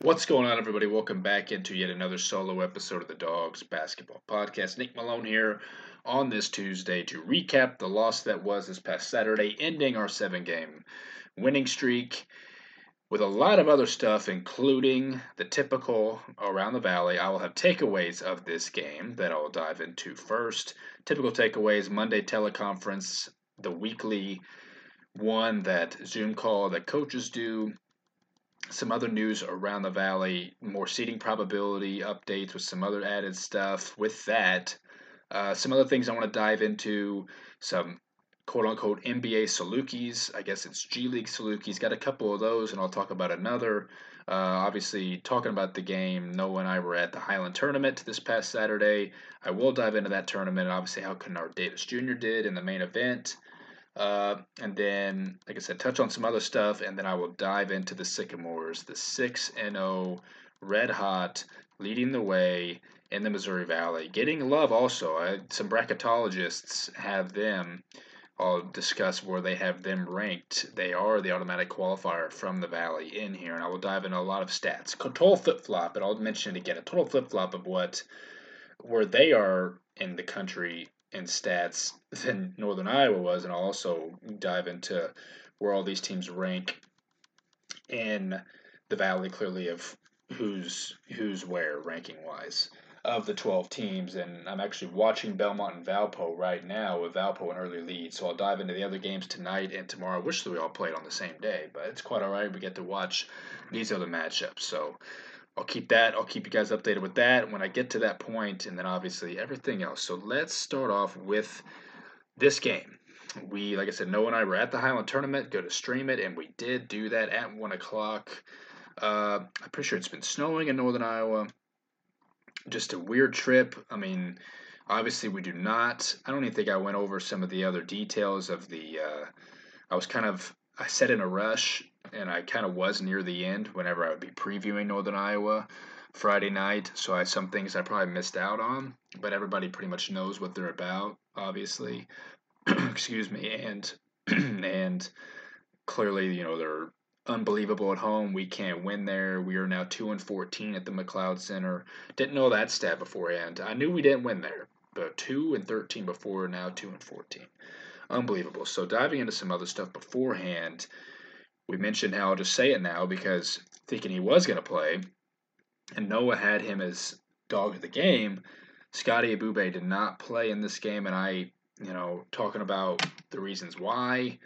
What's going on, everybody? Welcome back into yet another solo episode of the Dogs Basketball Podcast. Nick Malone here on this Tuesday to recap the loss that was this past Saturday, ending our seven game winning streak with a lot of other stuff, including the typical around the valley. I will have takeaways of this game that I'll dive into first. Typical takeaways Monday teleconference, the weekly one that Zoom call that coaches do some other news around the valley, more seeding probability updates with some other added stuff. With that, uh, some other things I want to dive into, some quote unquote NBA Salukis. I guess it's G League Salukis. Got a couple of those, and I'll talk about another. Uh, obviously, talking about the game, Noah and I were at the Highland Tournament this past Saturday. I will dive into that tournament, and obviously how Kennard Davis Jr. did in the main event. Uh, and then, like I said, touch on some other stuff, and then I will dive into the Sycamores, the 6 0 red hot, leading the way in the Missouri Valley. Getting love also. I, some bracketologists have them. I'll discuss where they have them ranked. They are the automatic qualifier from the Valley in here, and I will dive into a lot of stats. Total flip flop, and I'll mention it again a total flip flop of what where they are in the country in stats than Northern Iowa was, and I'll also dive into where all these teams rank in the valley clearly of who's who's where ranking wise of the 12 teams. And I'm actually watching Belmont and Valpo right now with Valpo an early lead so I'll dive into the other games tonight and tomorrow. I wish that we all played on the same day but it's quite all right. We get to watch these other matchups. So I'll keep that. I'll keep you guys updated with that when I get to that point, and then obviously everything else. So let's start off with this game. We, like I said, Noah and I were at the Highland tournament, go to stream it, and we did do that at one o'clock. Uh, I'm pretty sure it's been snowing in northern Iowa. Just a weird trip. I mean, obviously we do not. I don't even think I went over some of the other details of the. Uh, I was kind of I said in a rush and I kind of was near the end whenever I would be previewing Northern Iowa Friday night. So I some things I probably missed out on, but everybody pretty much knows what they're about, obviously. Excuse me, and and clearly, you know, they're unbelievable at home. We can't win there. We are now two and fourteen at the McLeod Center. Didn't know that stat beforehand. I knew we didn't win there, but two and thirteen before, now two and fourteen. Unbelievable. So diving into some other stuff beforehand we mentioned how I'll just say it now because thinking he was going to play, and Noah had him as dog of the game. Scotty Ebube did not play in this game, and I, you know, talking about the reasons why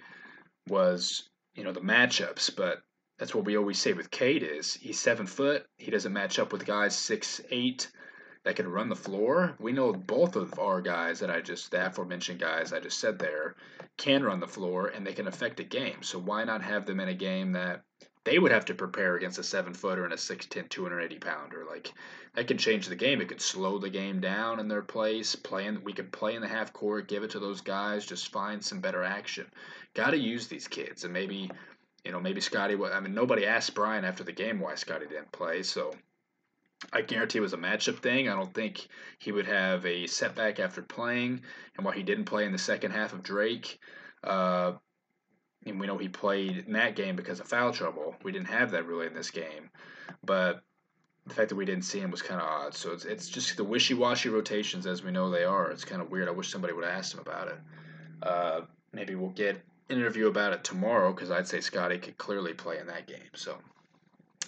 was, you know, the matchups, but that's what we always say with Cade is he's seven foot. He doesn't match up with guys six eight that can run the floor. We know both of our guys that I just, the aforementioned guys I just said there, can run the floor and they can affect a game. So why not have them in a game that they would have to prepare against a seven footer and a 6'10, 280 pounder? Like, that could change the game. It could slow the game down in their place. Playing, we could play in the half court, give it to those guys, just find some better action. Got to use these kids. And maybe, you know, maybe Scotty, I mean, nobody asked Brian after the game why Scotty didn't play. So, I guarantee it was a matchup thing. I don't think he would have a setback after playing, and while he didn't play in the second half of Drake, uh, and we know he played in that game because of foul trouble. We didn't have that really in this game, but the fact that we didn't see him was kind of odd. So it's, it's just the wishy-washy rotations as we know they are. It's kind of weird. I wish somebody would asked him about it. Uh, maybe we'll get an interview about it tomorrow because I'd say Scotty could clearly play in that game. So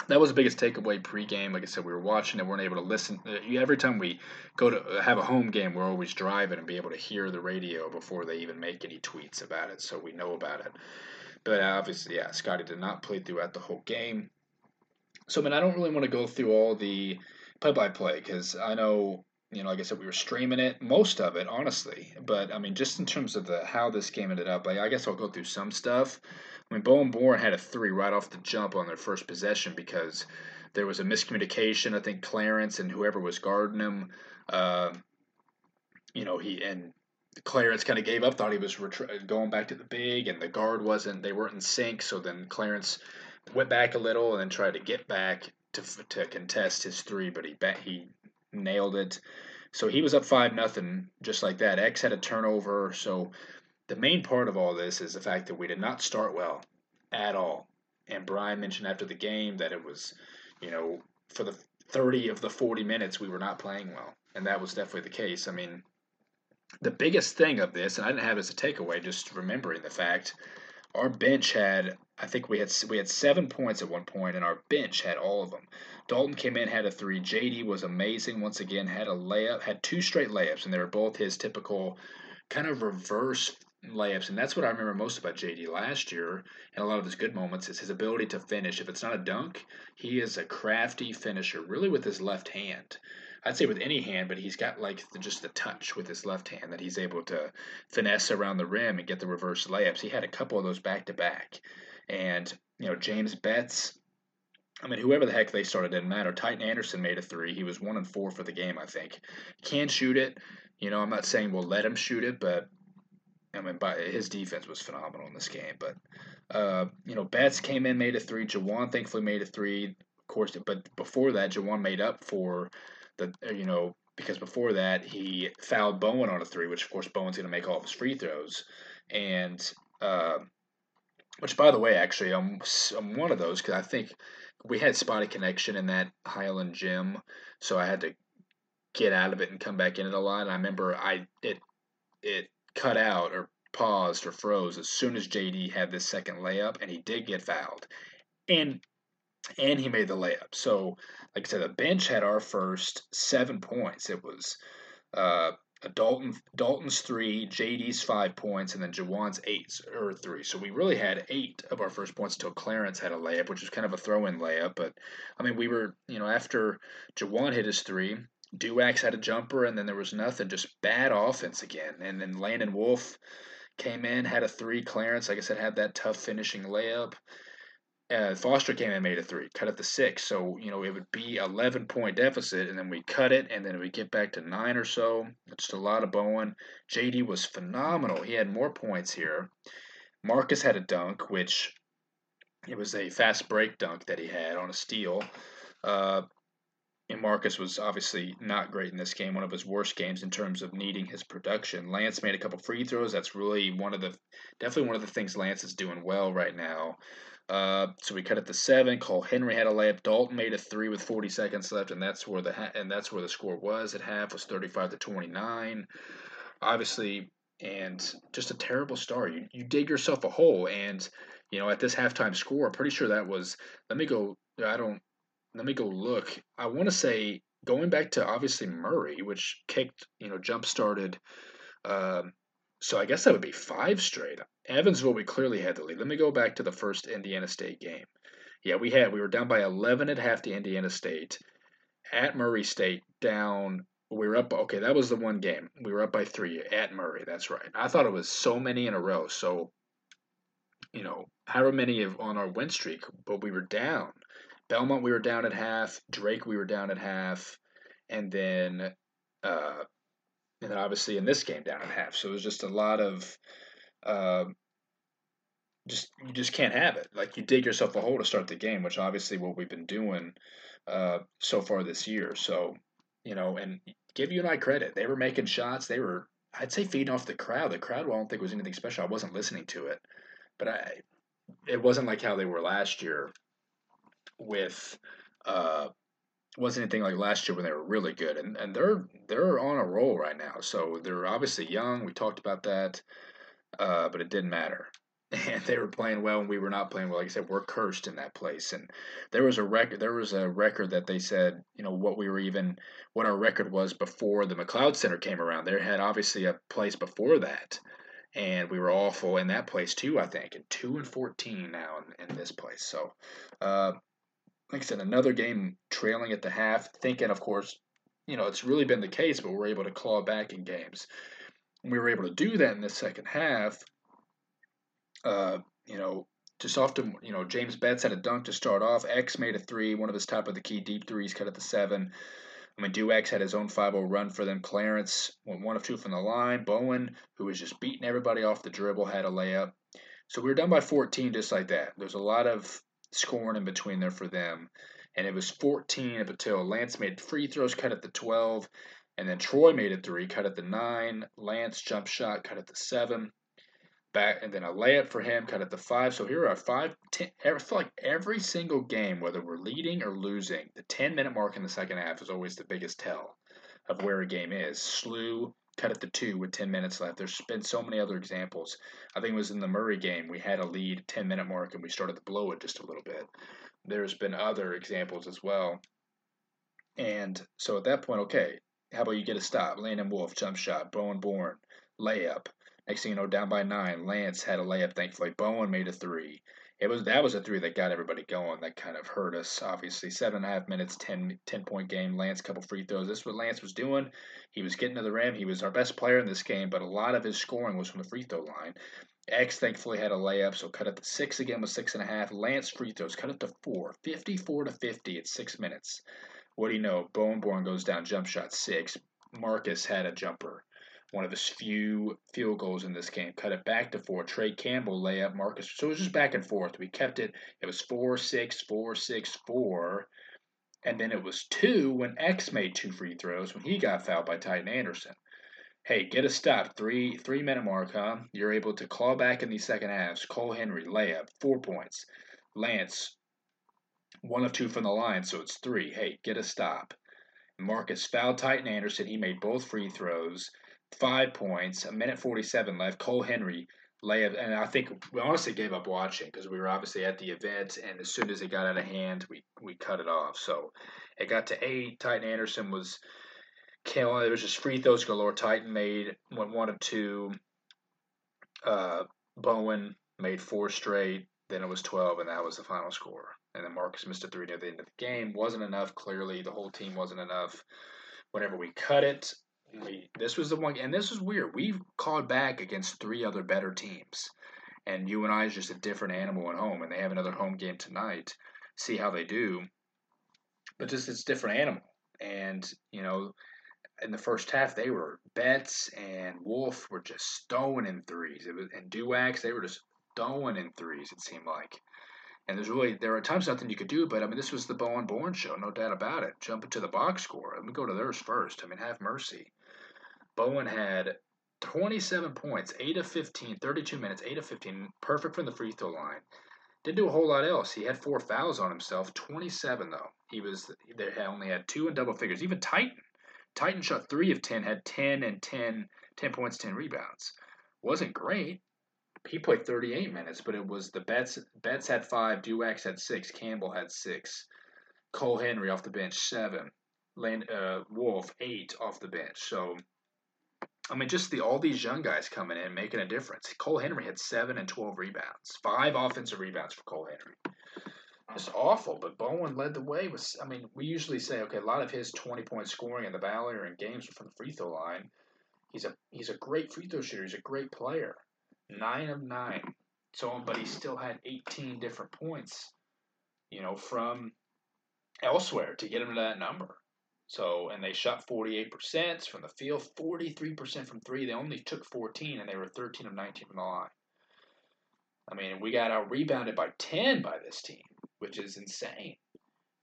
that was the biggest takeaway pregame. Like I said, we were watching it, weren't able to listen. Uh, every time we go to uh, have a home game, we're always driving and be able to hear the radio before they even make any tweets about it, so we know about it. But obviously, yeah, Scotty did not play throughout the whole game. So, I mean, I don't really want to go through all the play-by-play because I know, you know, like I said, we were streaming it, most of it, honestly. But I mean, just in terms of the how this game ended up, like, I guess I'll go through some stuff. I mean, Bowen Born had a three right off the jump on their first possession because there was a miscommunication. I think Clarence and whoever was guarding him, uh, you know, he and Clarence kind of gave up, thought he was going back to the big, and the guard wasn't. They weren't in sync. So then Clarence went back a little and then tried to get back to to contest his three, but he bet he nailed it. So he was up five nothing just like that. X had a turnover, so the main part of all this is the fact that we did not start well at all. And Brian mentioned after the game that it was, you know, for the 30 of the 40 minutes, we were not playing well. And that was definitely the case. I mean, the biggest thing of this, and I didn't have it as a takeaway, just remembering the fact, our bench had, I think we had we had seven points at one point, and our bench had all of them. Dalton came in, had a three. JD was amazing once again, had a layup, had two straight layups, and they were both his typical kind of reverse layups, and that's what I remember most about JD last year, and a lot of his good moments is his ability to finish. If it's not a dunk, he is a crafty finisher, really with his left hand. I'd say with any hand, but he's got like the, just the touch with his left hand that he's able to finesse around the rim and get the reverse layups. He had a couple of those back to back, and you know James Betts. I mean, whoever the heck they started didn't matter. Tytan Anderson made a three. He was one and four for the game, I think. Can shoot it. You know, I'm not saying we'll let him shoot it, but I mean, by, his defense was phenomenal in this game. But uh, you know, Betts came in, made a three. Juwan thankfully made a three. Of course, but before that, Juwan made up for the uh, you know because before that he fouled Bowen on a three, which of course Bowen's going to make all of his free throws, and uh, which by the way, actually, I'm I'm one of those because I think we had spotty connection in that Highland gym, so I had to get out of it and come back in it a lot. And I remember I it it cut out or paused or froze as soon as JD had this second layup, and he did get fouled, and and he made the layup. So, like I said, the bench had our first seven points. It was uh, Dalton Dalton's three, JD's five points, and then Jawan's eight or three. So we really had eight of our first points until Clarence had a layup, which was kind of a throw-in layup. But I mean, we were you know after Jawan hit his three, Duax had a jumper, and then there was nothing, just bad offense again. And then Landon Wolf came in, had a three. Clarence, like I said, had that tough finishing layup. Uh, Foster came and made a three, cut it to six. So, you know, it would be 11 point deficit, and then we cut it, and then we get back to nine or so. Just a lot of Bowen. JD was phenomenal. He had more points here. Marcus had a dunk, which it was a fast break dunk that he had on a steal. Uh, and Marcus was obviously not great in this game, one of his worst games in terms of needing his production. Lance made a couple free throws. That's really one of the definitely one of the things Lance is doing well right now. Uh, so we cut it to seven. Cole Henry had a layup. Dalton made a three with 40 seconds left, and that's where the ha- and that's where the score was at half was 35 to 29. Obviously, and just a terrible start. You you dig yourself a hole, and you know at this halftime score, I'm pretty sure that was. Let me go. I don't let me go look. I want to say going back to obviously Murray, which kicked, you know, jump started. Um, so I guess that would be five straight. Evansville, we clearly had the lead. Let me go back to the first Indiana State game. Yeah, we had we were down by 11 at half to Indiana State. At Murray State, down. We were up. Okay, that was the one game. We were up by three at Murray. That's right. I thought it was so many in a row. So, you know, however many of on our win streak, but we were down. Belmont, we were down at half. Drake, we were down at half, and then, uh, and then obviously in this game down at half. So it was just a lot of, uh, just you just can't have it. Like you dig yourself a hole to start the game, which obviously what we've been doing uh, so far this year. So you know, and give UNI credit. They were making shots. They were, I'd say, feeding off the crowd. The crowd, well, I don't think was anything special. I wasn't listening to it, but I, it wasn't like how they were last year with uh, wasn't anything like last year when they were really good, and and they're they're on a roll right now. So they're obviously young. We talked about that, uh, but it didn't matter. And they were playing well, and we were not playing well. Like I said, we're cursed in that place. And there was a record. There was a record that they said, you know, what we were even, what our record was before the McLeod Center came around. There had obviously a place before that, and we were awful in that place too. I think, and two and fourteen now in, in this place. So, uh, like I said, another game trailing at the half, thinking, of course, you know, it's really been the case, but we're able to claw back in games. We were able to do that in the second half. Uh, you know, just often, you know, James Betts had a dunk to start off. X made a three, one of his top of the key deep threes, cut at the seven. I mean, Duax had his own 5 0 run for them. Clarence went one of two from the line. Bowen, who was just beating everybody off the dribble, had a layup. So we were done by 14 just like that. There's a lot of scoring in between there for them. And it was 14 up until Lance made free throws, cut at the 12. And then Troy made a three, cut at the 9. Lance jump shot, cut at the 7. back, and then a layup for him, cut it to five. So here are five, ten, I feel like every single game, whether we're leading or losing, the 10 minute mark in the second half is always the biggest tell of where a game is. SLU cut it to two with 10 minutes left. There's been so many other examples. I think it was in the Murray game. We had a lead 10 minute mark and we started to blow it just a little bit. There's been other examples as well. And so at that point, okay, how about you get a stop? Landon Wolf, jump shot. Bowen Born, layup. Next thing you know, down by nine. Lance had a layup, thankfully. Bowen made a three. It was that was a three that got everybody going. That kind of hurt us. Obviously, seven and a half minutes, 10, 10 point game. Lance couple free throws. This is what Lance was doing. He was getting to the rim. He was our best player in this game, but a lot of his scoring was from the free throw line. X thankfully had a layup, so cut it to six again with six and a half. Lance free throws cut it to four, 54 to 50 at six minutes. What do you know? Bowen Born goes down, jump shot six. Marcus had a jumper one of his few field goals in this game. Cut it back to four. Trey Campbell layup. Marcus. So it was just back and forth. We kept it. It was four six four six four, and then it was two when X made two free throws when he got fouled by Tytan Anderson. Hey, get a stop. Three three minute mark, huh? You're able to claw back in the second halves. Cole Henry layup four points. Lance one of two from the line, so it's three. Hey, get a stop. Marcus fouled Tytan Anderson. He made both free throws five points, a minute 47 left. Cole Henry layup, and I think we honestly gave up watching because we were obviously at the event, and as soon as it got out of hand, we we cut it off. So it got to eight. Tytan Anderson was killing. It was just free throws galore. Tytan made went one of two. Uh, Bowen made four straight. Then it was 12, and that was the final score. And then Marcus missed a three near the end of the game. Wasn't enough. Clearly, the whole team wasn't enough. Whenever we cut it, we this was the one, and this was weird. We called back against three other better teams, and UNI is just a different animal at home, and they have another home game tonight. See how they do, but just it's different animal, and you know. In the first half, they were Betts and Wolf were just throwing in threes. It was and Duax, they were just throwing in threes. It seemed like, and there's really there are times nothing you could do, but I mean this was the Bowen Born show, no doubt about it. Jump into the box score. Let me go to theirs first. I mean, have mercy. Bowen had 27 points, 8 of 15, 32 minutes, 8 of 15, perfect from the free throw line. Didn't do a whole lot else. He had four fouls on himself, 27 though. He was they only had two in double figures. Even Tytan, Tytan shot three of 10, had 10 and 10, 10 points, 10 rebounds. Wasn't great. He played 38 minutes, but it was the Betts. Betts had five, Duax had six, Campbell had six, Cole Henry off the bench seven, Land, uh, Wolf eight off the bench. So I mean, just the all these young guys coming in making a difference. Cole Henry had seven and twelve rebounds, five offensive rebounds for Cole Henry. It's awful, but Bowen led the way. With I mean, we usually say okay, a lot of his twenty point scoring in the Valley or in games from the free throw line. He's a he's a great free throw shooter. He's a great player. Nine of nine. So, but he still had eighteen different points. You know, from elsewhere to get him to that number. So, and they shot 48% from the field, 43% from three. They only took 14, and they were 13 of 19 from the line. I mean, we got out rebounded by 10 by this team, which is insane.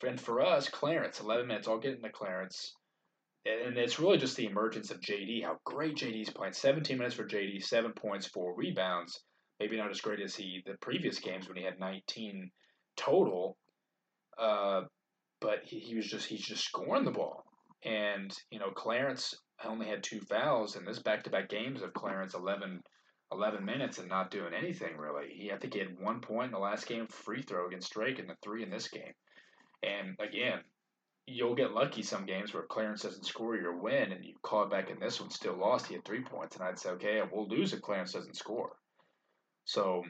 And for us, Clarence, 11 minutes, I'll get into Clarence. And it's really just the emergence of JD, how great JD's playing. 17 minutes for JD, 7 points, 4 rebounds. Maybe not as great as he the previous games when he had 19 total. Uh, but he, he was just he's just scoring the ball. And you know, Clarence only had two fouls in this back-to-back games of Clarence 11, 11 minutes and not doing anything really. He I think he had one point in the last game free throw against Drake and the three in this game. And again, you'll get lucky some games where Clarence doesn't score your win and you call it back in this one, still lost. He had three points, and I'd say, okay, we'll lose if Clarence doesn't score. So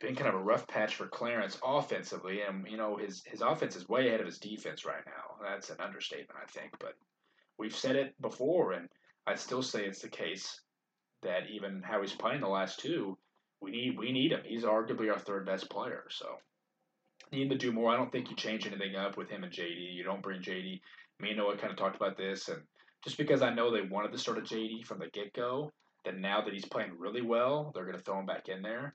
been kind of a rough patch for Clarence offensively, and you know his his offense is way ahead of his defense right now. That's an understatement, I think, but we've said it before, and I'd still say it's the case that even how he's playing the last two, we need we need him. He's arguably our third best player, so need to do more. I don't think you change anything up with him and JD. You don't bring JD. Me and Noah kind of talked about this, and just because I know they wanted to start a JD from the get go, then now that he's playing really well, they're going to throw him back in there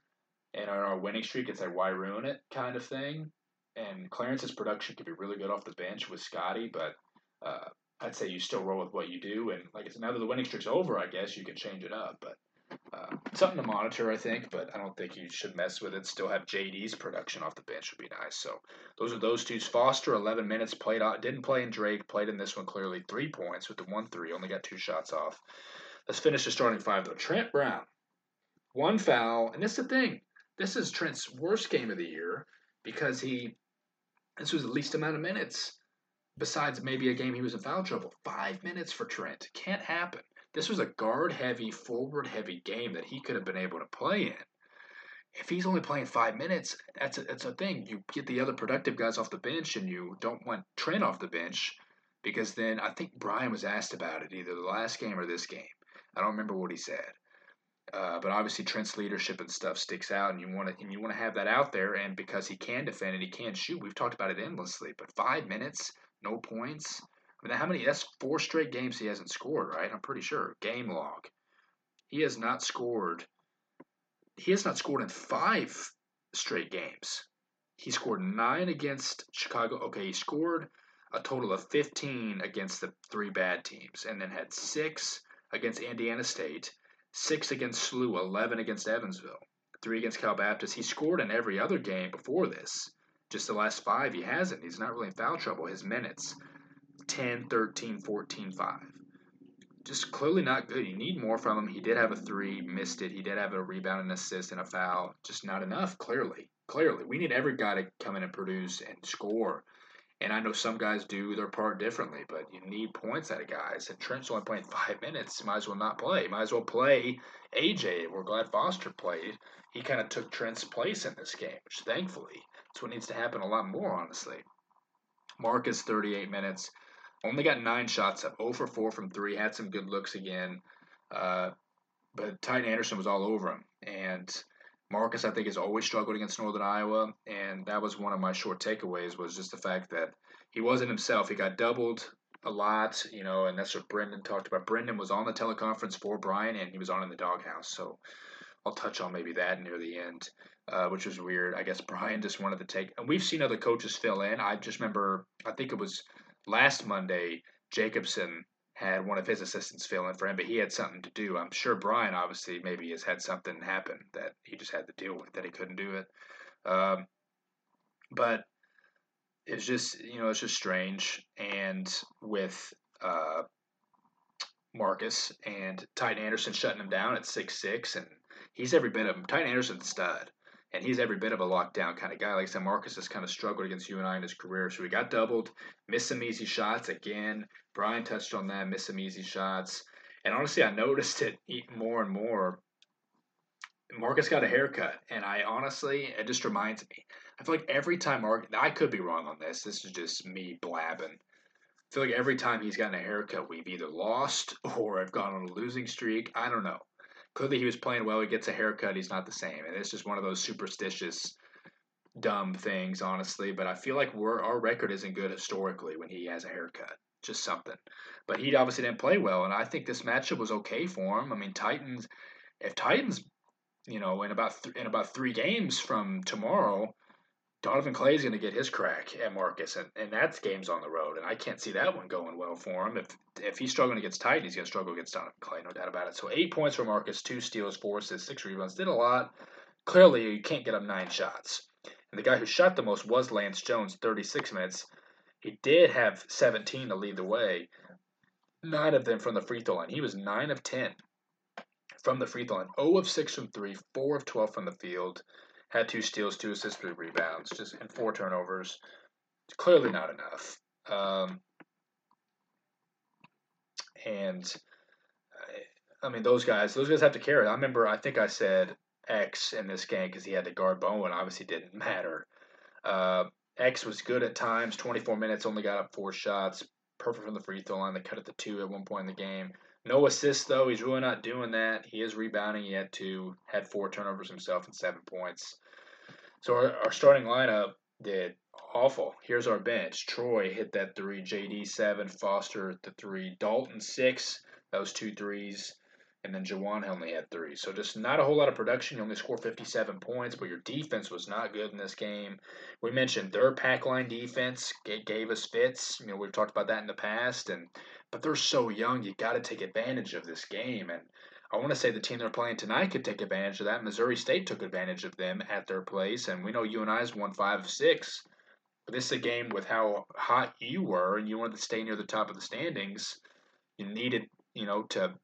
and on our winning streak, it's like why ruin it kind of thing. And Clarence's production could be really good off the bench with Scotty, but uh, I'd say you still roll with what you do. And like I said, now that the winning streak's over, I guess you can change it up. But uh, something to monitor, I think, but I don't think you should mess with it. Still have JD's production off the bench would be nice. So those are those two. Foster, 11 minutes, played out, didn't play in Drake, played in this one clearly, three points with the 1 3, only got two shots off. Let's finish the starting five, though. Trent Brown, one foul, and this is the thing. This is Trent's worst game of the year because he, this was the least amount of minutes besides maybe a game he was in foul trouble. Five minutes for Trent. Can't happen. This was a guard heavy, forward heavy game that he could have been able to play in. If he's only playing five minutes, that's a, that's a thing. You get the other productive guys off the bench, and you don't want Trent off the bench because then I think Brian was asked about it either the last game or this game. I don't remember what he said. Uh, but obviously Trent's leadership and stuff sticks out, and you want to and you want to have that out there. And because he can defend and he can shoot, we've talked about it endlessly. But five minutes, no points. I mean, how many? That's four straight games he hasn't scored, right? I'm pretty sure. Game log. He has not scored. He has not scored in five straight games. He scored nine against Chicago. Okay, he scored a total of 15 against the three bad teams, and then had six against Indiana State, six against SLU, 11 against Evansville, three against Cal Baptist. He scored in every other game before this. Just the last five, he hasn't. He's not really in foul trouble. His minutes 10, 13, 14, 5. Just clearly not good. You need more from him. He did have a three, missed it. He did have a rebound, and assist, and a foul. Just not enough, clearly. Clearly. We need every guy to come in and produce and score. And I know some guys do their part differently, but you need points out of guys. And Trent's only playing five minutes. Might as well not play. Might as well play AJ. We're glad Foster played. He kind of took Trent's place in this game, which thankfully, that's what needs to happen a lot more, honestly. Marcus, 38 minutes. Only got nine shots up, 0 for 4 from three. Had some good looks again. Uh, but Tytan Anderson was all over him. And Marcus, I think, has always struggled against Northern Iowa, and that was one of my short takeaways was just the fact that he wasn't himself. He got doubled a lot, you know, and that's what Brendan talked about. Brendan was on the teleconference for Brian, and he was on in the doghouse. So I'll touch on maybe that near the end, uh, which was weird. I guess Brian just wanted to take, and we've seen other coaches fill in. I just remember, I think it was last Monday, Jacobson had one of his assistants fill in for him, but he had something to do. I'm sure Brian obviously maybe has had something happen that he just had to deal with that he couldn't do it. Um, but it's just you know it's just strange, and with uh, Marcus and Tytan Anderson shutting him down at six six, and he's every bit of him. Tytan Anderson's stud and he's every bit of a lockdown kind of guy. Like I said, Marcus has kind of struggled against UNI in his career, so he got doubled, missed some easy shots again. Brian touched on that, missed some easy shots, and honestly, I noticed it more and more. Marcus got a haircut, and I honestly, it just reminds me. I feel like every time Marcus, I could be wrong on this. This is just me blabbing. I feel like every time he's gotten a haircut, we've either lost or have gone on a losing streak. I don't know clearly he was playing well. He gets a haircut. He's not the same, and it's just one of those superstitious, dumb things, honestly. But I feel like we're our record isn't good historically when he has a haircut. Just something. But he obviously didn't play well, and I think this matchup was okay for him. I mean, Tytans, if Tytans, you know, in about th- in about three games from tomorrow, Donovan Clay is going to get his crack at Marcus, and, and that's games on the road, and I can't see that one going well for him. If if he's struggling against Tytan, he's going to struggle against Donovan Clay, no doubt about it. So eight points for Marcus, two steals, four assists, six rebounds, did a lot. Clearly, you can't get him nine shots. And the guy who shot the most was Lance Jones, 36 minutes. He did have 17 to lead the way, nine of them from the free throw line. He was nine of 10 from the free throw line, 0 of 6 from three, 4 of 12 from the field had two steals, two assists, three rebounds, just and four turnovers. It's clearly not enough. Um, and I, I mean, those guys, those guys have to carry. I remember, I think I said X in this game because he had to guard Bowen. And obviously, didn't matter. Uh, X was good at times. 24 minutes, only got up four shots. Perfect from the free throw line. They cut it to two at one point in the game. No assists though. He's really not doing that. He is rebounding. He had two, had four turnovers himself and seven points. So our, our starting lineup did awful. Here's our bench. Troy hit that three. JD seven. Foster the three. Dalton six. Those two threes. And then Jawan only had three. So just not a whole lot of production. You only scored 57 points, but your defense was not good in this game. We mentioned their pack line defense gave us fits. You know, we've talked about that in the past. And but they're so young, you got to take advantage of this game. And I want to say the team they're playing tonight could take advantage of that. Missouri State took advantage of them at their place, and we know UNI's won five of six. But this is a game with how hot you were, and you wanted to stay near the top of the standings. You needed, you know, to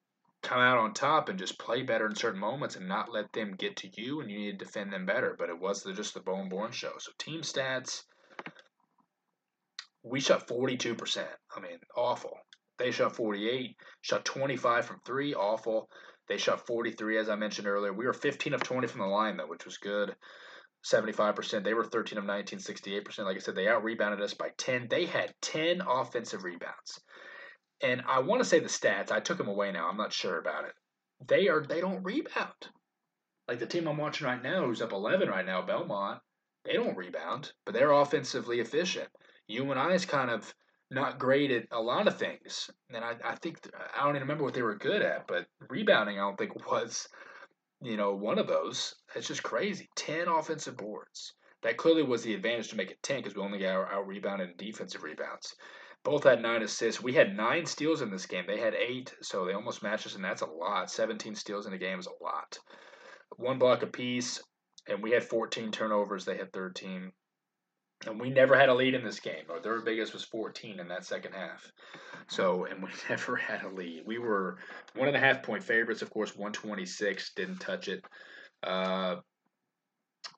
come out on top and just play better in certain moments and not let them get to you, and you need to defend them better. But it was the, just the Bowen Born show. So team stats, we shot 42%. I mean, awful. They shot 48, shot 25 from three, awful. They shot 43, as I mentioned earlier. We were 15 of 20 from the line, though, which was good. 75%. They were 13 of 19, 68%. Like I said, they out rebounded us by 10. They had 10 offensive rebounds. And I want to say the stats. I took them away now. I'm not sure about it. They are they don't rebound. Like the team I'm watching right now, who's up 11 right now, Belmont, they don't rebound, but they're offensively efficient. UNI is kind of not great at a lot of things. And I, I think, I don't even remember what they were good at, but rebounding, I don't think was, you know, one of those. It's just crazy. 10 offensive boards. That clearly was the advantage to make it 10 because we only got our, out rebounded and defensive rebounds. Both had nine assists. We had nine steals in this game. They had eight, so they almost matched us, and that's a lot. 17 steals in a game is a lot. One block apiece, and we had 14 turnovers. They had 13. And we never had a lead in this game. Our third biggest was 14 in that second half. So, and we never had a lead. We were one and a half point favorites, of course, 126, didn't touch it. Uh,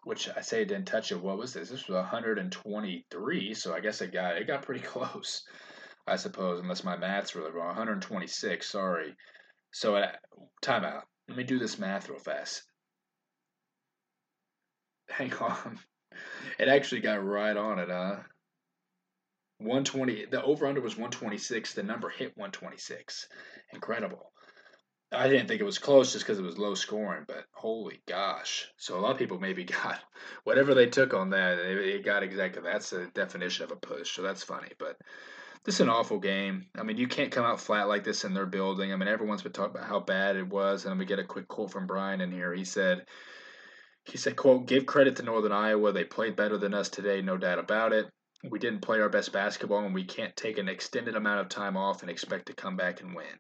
which I say didn't touch it. What was this? This was 123, so I guess it got it got pretty close, I suppose, unless my math's really wrong. 126, sorry. So, uh, timeout. Let me do this math real fast. Hang on. It actually got right on it, huh? 120. The over under was 126. The number hit 126. Incredible. I didn't think it was close just because it was low scoring, but holy gosh. So a lot of people maybe got whatever they took on that, it got exactly that's the definition of a push. So that's funny. But this is an awful game. I mean, you can't come out flat like this in their building. I mean, everyone's been talking about how bad it was. And we get a quick quote from Brian in here. He said, he said, quote, give credit to Northern Iowa. They played better than us today, no doubt about it. We didn't play our best basketball, and we can't take an extended amount of time off and expect to come back and win.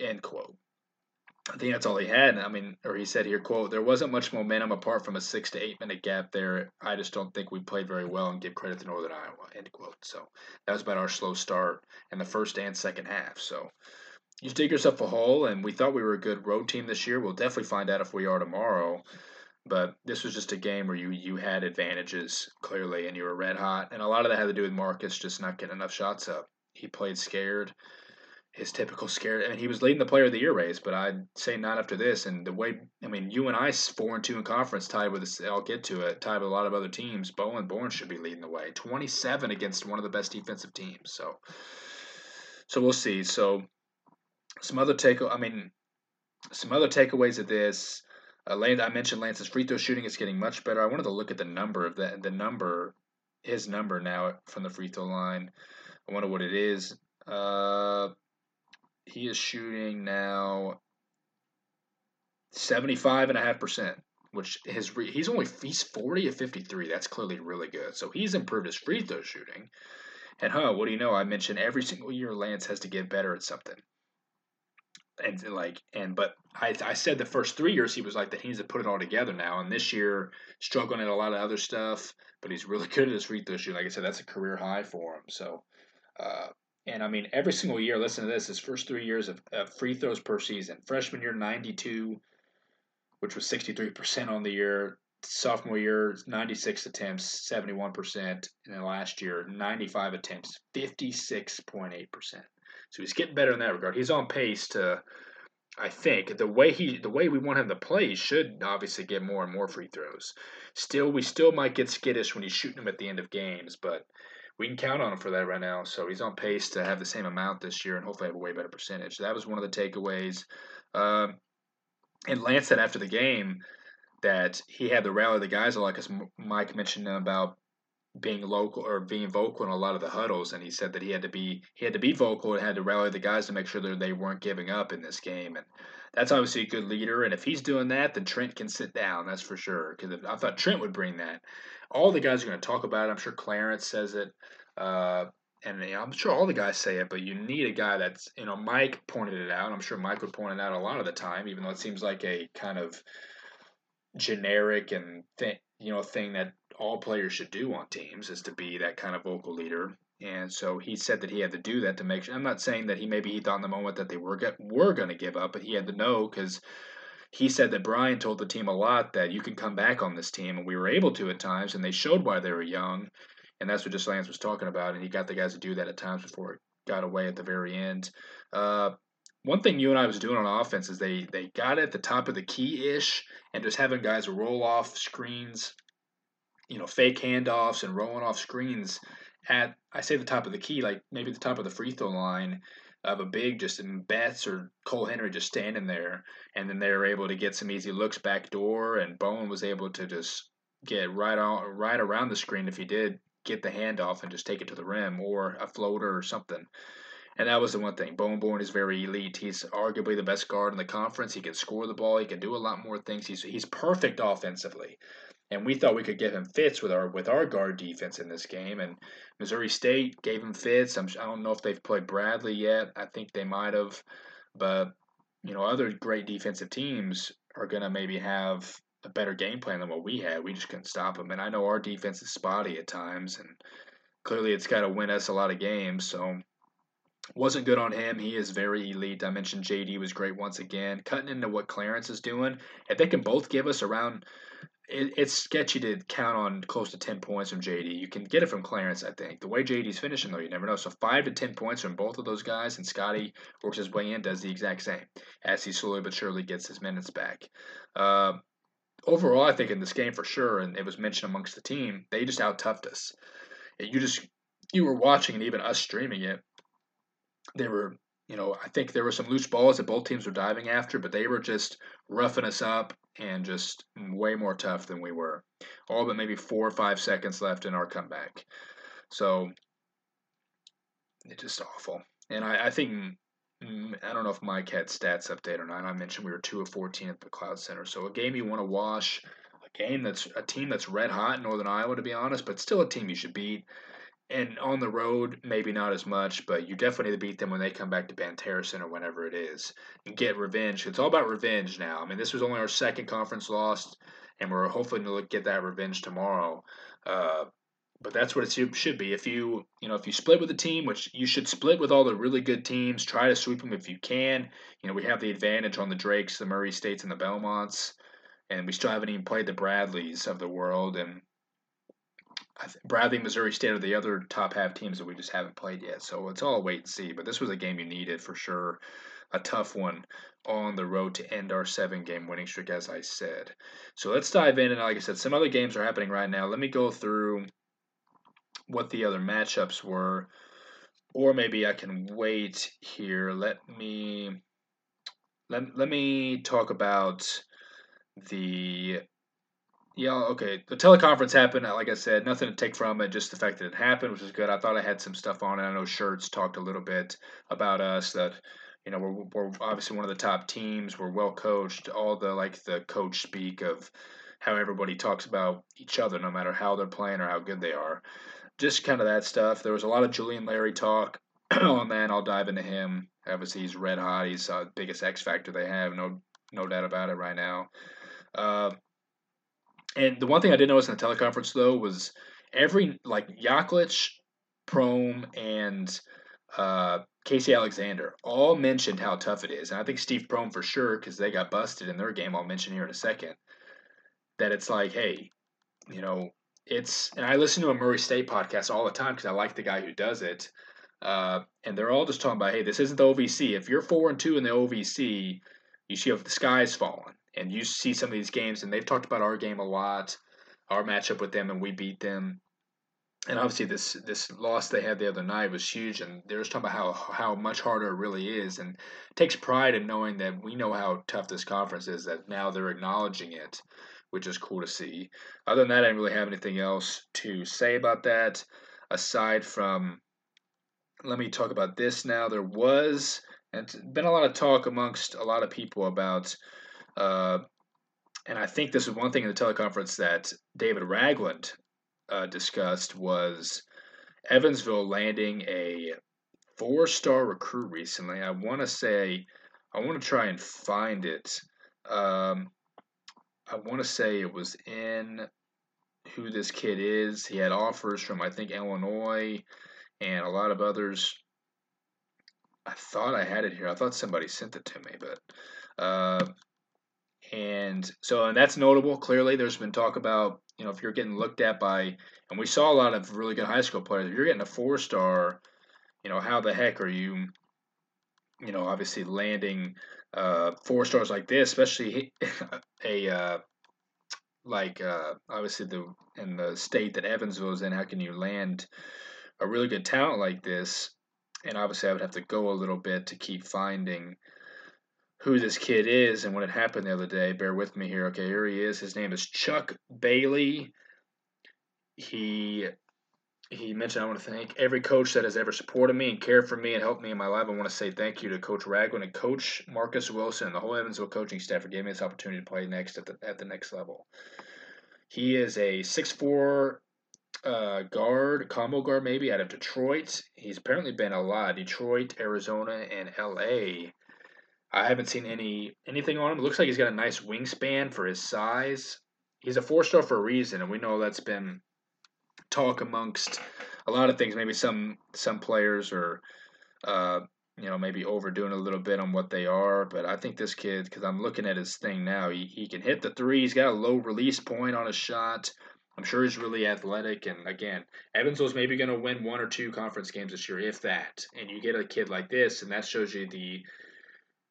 End quote. I think that's all he had. I mean, or he said here, quote, there wasn't much momentum apart from a six to eight minute gap there. I just don't think we played very well and give credit to Northern Iowa, end quote. So that was about our slow start in the first and second half. So you dig yourself a hole, and we thought we were a good road team this year. We'll definitely find out if we are tomorrow. But this was just a game where you you had advantages clearly, and you were red hot, and a lot of that had to do with Marcus just not getting enough shots up. He played scared, his typical scared, and he was leading the Player of the Year race. But I'd say not after this, and the way I mean, UNI four and two in conference, tied with. I'll get to it, tied with a lot of other teams. Bowen Born should be leading the way, twenty seven against one of the best defensive teams. So, so we'll see. So, some other take. I mean, some other takeaways of this. Uh, Lance, I mentioned Lance's free throw shooting is getting much better. I wanted to look at the number of that, the number, his number now from the free throw line. I wonder what it is. Uh, he is shooting now 75.5%, which his he's only he's 40 of 53. That's clearly really good. So he's improved his free throw shooting. And huh, what do you know? I mentioned every single year Lance has to get better at something and like and but I I said the first three years he was like that he needs to put it all together now, and this year struggling at a lot of other stuff, but he's really good at his free throw shooting. Like I said, that's a career high for him. So, uh, and I mean every single year. Listen to this: his first three years of, of free throws per season. Freshman year ninety two, which was sixty three percent on the year. Sophomore year, 96 attempts, 71%. And then last year, 95 attempts, 56.8%. So he's getting better in that regard. He's on pace to, I think, the way he, the way we want him to play, he should obviously get more and more free throws. Still, we still might get skittish when he's shooting them at the end of games, but we can count on him for that right now. So he's on pace to have the same amount this year and hopefully have a way better percentage. That was one of the takeaways. Um, and Lance said after the game that he had to rally the guys a lot because Mike mentioned about being local or being vocal in a lot of the huddles, and he said that he had to be he had to be vocal and had to rally the guys to make sure that they weren't giving up in this game, and that's obviously a good leader. And if he's doing that, then Trent can sit down. That's for sure. Because I thought Trent would bring that. All the guys are going to talk about it. I'm sure Clarence says it. Uh, and I'm sure all the guys say it, but you need a guy that's you know Mike pointed it out. I'm sure Mike would point it out a lot of the time, even though it seems like a kind of generic and th- you know thing that all players should do on teams is to be that kind of vocal leader. And so he said that he had to do that to make sure. I'm not saying that he maybe he thought in the moment that they were get, were going to give up, but he had to know because he said that Brian told the team a lot that you can come back on this team, and we were able to at times, and they showed why they were young, and that's what just Lance was talking about, and he got the guys to do that at times before it got away at the very end. Uh, one thing UNI was doing on offense is they they got at the top of the key ish, and just having guys roll off screens, you know, fake handoffs and rolling off screens at I say the top of the key, like maybe the top of the free throw line of a big just in Betts or Cole Henry just standing there, and then they were able to get some easy looks back door, and Bowen was able to just get right on right around the screen if he did get the handoff and just take it to the rim or a floater or something. And that was the one thing. Bowen Born is very elite. He's arguably the best guard in the conference. He can score the ball. He can do a lot more things. He's he's perfect offensively and we thought we could give him fits with our with our guard defense in this game. And Missouri State gave him fits. I'm, I don't know if they've played Bradley yet. I think they might have, but you know, other great defensive teams are gonna maybe have a better game plan than what we had. We just couldn't stop them. And I know our defense is spotty at times, and clearly it's got to win us a lot of games. So wasn't good on him. He is very elite. I mentioned JD was great once again. Cutting into what Clarence is doing, if they can both give us around it, it's sketchy to count on close to 10 points from JD. You can get it from Clarence, I think. The way JD's finishing, though, you never know. So 5 to 10 points from both of those guys, and Scotty works his way in, does the exact same as he slowly but surely gets his minutes back. Uh, overall, I think in this game for sure, and it was mentioned amongst the team, they just out toughed us. You just, you were watching, and even us streaming it, they were you know, I think there were some loose balls that both teams were diving after, but they were just roughing us up and just way more tough than we were. All but maybe four or five seconds left in our comeback. So it's just awful. And I, I think mm, I don't know if Mike had stats update or not. I mentioned we were two of fourteen at the McLeod Center. So a game you want to wash, a game that's a team that's red hot in Northern Iowa, to be honest, but still a team you should beat and on the road, maybe not as much, but you definitely need to beat them when they come back to Banterrison or whenever it is and get revenge. It's all about revenge now. I mean, this was only our second conference loss, and we're hoping to get that revenge tomorrow. Uh, but that's what it should be. If you you know if you split with a team, which you should split with all the really good teams, try to sweep them if you can. You know we have the advantage on the Drakes, the Murray States, and the Belmonts, and we still haven't even played the Bradleys of the world. And Bradley, Missouri State are the other top half teams that we just haven't played yet. So it's all wait and see. But this was a game you needed for sure. A tough one on the road to end our seven game winning streak, as I said. So let's dive in. And like I said, some other games are happening right now. Let me go through what the other matchups were. Or maybe I can wait here. Let me let, let me talk about the yeah, okay. The teleconference happened. Like I said, nothing to take from it, just the fact that it happened, which is good. I thought I had some stuff on it. I know Schertz talked a little bit about us that, you know, we're, we're obviously one of the top teams. We're well coached. All the like the coach speak of how everybody talks about each other, no matter how they're playing or how good they are. Just kind of that stuff. There was a lot of Julian Larry talk on that. I'll dive into him. Obviously, he's red hot. He's uh, the biggest X factor they have. No, no doubt about it right now. Uh, and the one thing I did notice in the teleconference though was every like Yaklich, Prohm, and uh, Casey Alexander all mentioned how tough it is, and I think Steve Prohm for sure because they got busted in their game. I'll mention here in a second that it's like, hey, you know, it's and I listen to a Murray State podcast all the time because I like the guy who does it. Uh, and they're all just talking about, hey, this isn't the OVC. If you're four and two in the OVC, you see if the sky's falling and you see some of these games, and they've talked about our game a lot, our matchup with them, and we beat them. And obviously, this this loss they had the other night was huge, and they're just talking about how how much harder it really is, and takes pride in knowing that we know how tough this conference is. That now they're acknowledging it, which is cool to see. Other than that, I didn't really have anything else to say about that, aside from. Let me talk about this now. There was and been a lot of talk amongst a lot of people about uh, and I think this is one thing in the teleconference that David Ragland uh, discussed was Evansville landing a four star recruit recently. I want to say, I want to try and find it. Um, I want to say it was in who this kid is. He had offers from, I think, Illinois and a lot of others. I thought I had it here. I thought somebody sent it to me, but. Uh, and so, and that's notable. Clearly, there's been talk about, you know, if you're getting looked at by, and we saw a lot of really good high school players, if you're getting a four star, you know, how the heck are you, you know, obviously landing uh, four stars like this, especially a, uh, like uh, obviously the in the state that Evansville is in, how can you land a really good talent like this? And obviously, I would have to go a little bit to keep finding who this kid is and what had happened the other day. Bear with me here. Okay, here he is. His name is Chuck Bailey. He he mentioned I want to thank every coach that has ever supported me and cared for me and helped me in my life. I want to say thank you to Coach Ragland and Coach Marcus Wilson and the whole Evansville coaching staff for giving me this opportunity to play next at the at the next level. He is a six four uh, guard, combo guard maybe out of Detroit. He's apparently been a lot Detroit, Arizona, and L.A. I haven't seen any anything on him. It looks like he's got a nice wingspan for his size. He's a four star for a reason, and we know that's been talk amongst a lot of things. Maybe some some players are, uh, you know, maybe overdoing a little bit on what they are. But I think this kid, because I'm looking at his thing now, he, he can hit the three. He's got a low release point on his shot. I'm sure he's really athletic. And again, Evansville's maybe going to win one or two conference games this year, if that. And you get a kid like this, and that shows you the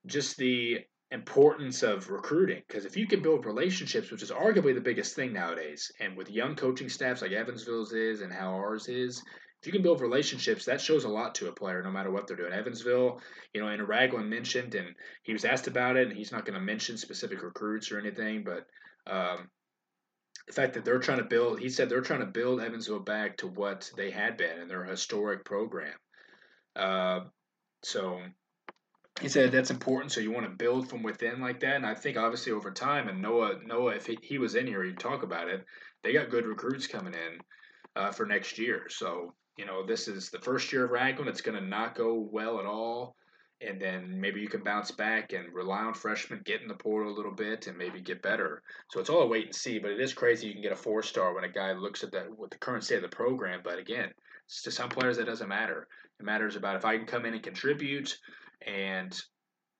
just the importance of recruiting because if you can build relationships which is arguably the biggest thing nowadays and with young coaching staffs like evansville's is and how ours is if you can build relationships that shows a lot to a player no matter what they're doing. Evansville you know and ragland mentioned and he was asked about it and he's not going to mention specific recruits or anything but um, the fact that they're trying to build he said they're trying to build evansville back to what they had been in their historic program. Uh, so he said that's important. So you want to build from within like that. And I think obviously over time, and Noah, Noah, if he, he was in here, he'd talk about it. They got good recruits coming in uh, for next year. So you know, this is the first year of Ragland. It's going to not go well at all. And then maybe you can bounce back and rely on freshmen, get in the portal a little bit, and maybe get better. So it's all a wait and see. But it is crazy you can get a four star when a guy looks at that with the current state of the program. But again, to some players that doesn't matter. It matters about if I can come in and contribute and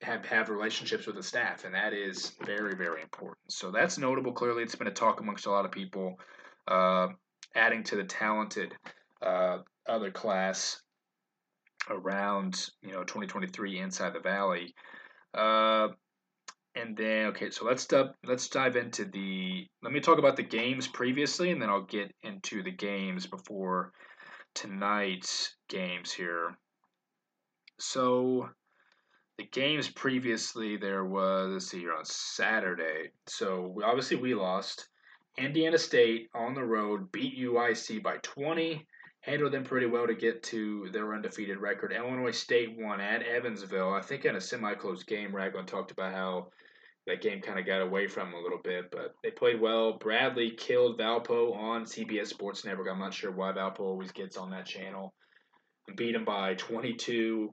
have have relationships with the staff, and that is very very important. So that's notable. Clearly, it's been a talk amongst a lot of people. Uh, adding to the talented uh, other class around you know 2023 inside the valley. Uh, and then okay, so let's let's dive into the. Let me talk about the games previously, and then I'll get into the games before tonight's games here. So the games previously there was let's see here on Saturday. So obviously we lost. Indiana State on the road beat UIC by 20. Handled them pretty well to get to their undefeated record. Illinois State won at Evansville. I think in a semi-close game. Ragland talked about how that game kind of got away from them a little bit, but they played well. Bradley killed Valpo on CBS Sports Network. I'm not sure why Valpo always gets on that channel. Beat them by 22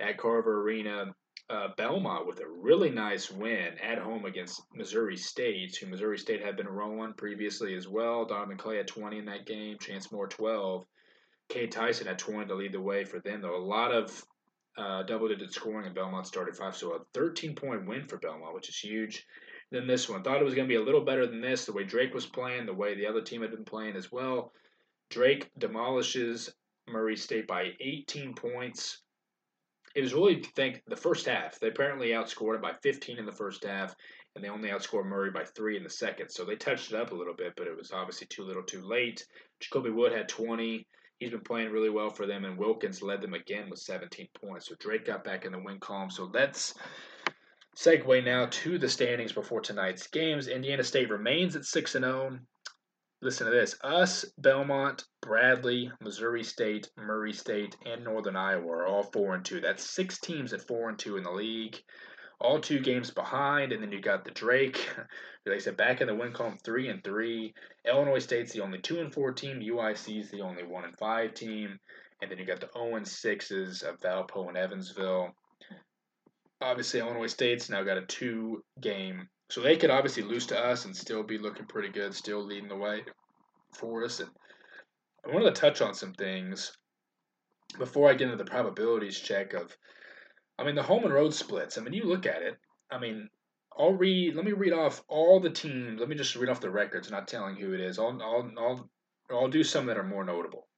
at Carver Arena uh, Belmont with a really nice win at home against Missouri State, who Missouri State had been rolling previously as well. Donovan Clay had 20 in that game, Chance Moore 12. Cade Tyson had 20 to lead the way for them, though. A lot of uh, double digit scoring, and Belmont started five, so a 13 point win for Belmont, which is huge. Then this one, thought it was going to be a little better than this, the way Drake was playing, the way the other team had been playing as well. Drake demolishes Murray State by 18 points it was really think the first half. They apparently outscored it by 15 in the first half, and they only outscored Murray by three in the second. So they touched it up a little bit, but it was obviously too little, too late. Jacobi Wood had 20. He's been playing really well for them, and Wilkins led them again with 17 points. So Drake got back in the win column. So let's segue now to the standings before tonight's games. Indiana State remains at 6 and 0 listen to this. Us, Belmont, Bradley, Missouri State, Murray State, and Northern Iowa are all four and two. That's six teams at four and two in the league. all two games behind, and then you got the Drake. like I said, back in the win column, three and three. Illinois State's the only two and four team. UIC's the only one and five team, and then you got the zero and sixes of Valpo and Evansville. Obviously, Illinois State's now got a two game, so they could obviously lose to us and still be looking pretty good, still leading the way for us. And I wanted to touch on some things before I get into the probabilities check of I mean, the home and road splits. I mean, you look at it. I mean, I'll read. Let me read off all the teams. Let me just read off the records, not telling who it is. I'll I'll I'll, I'll do some that are more notable.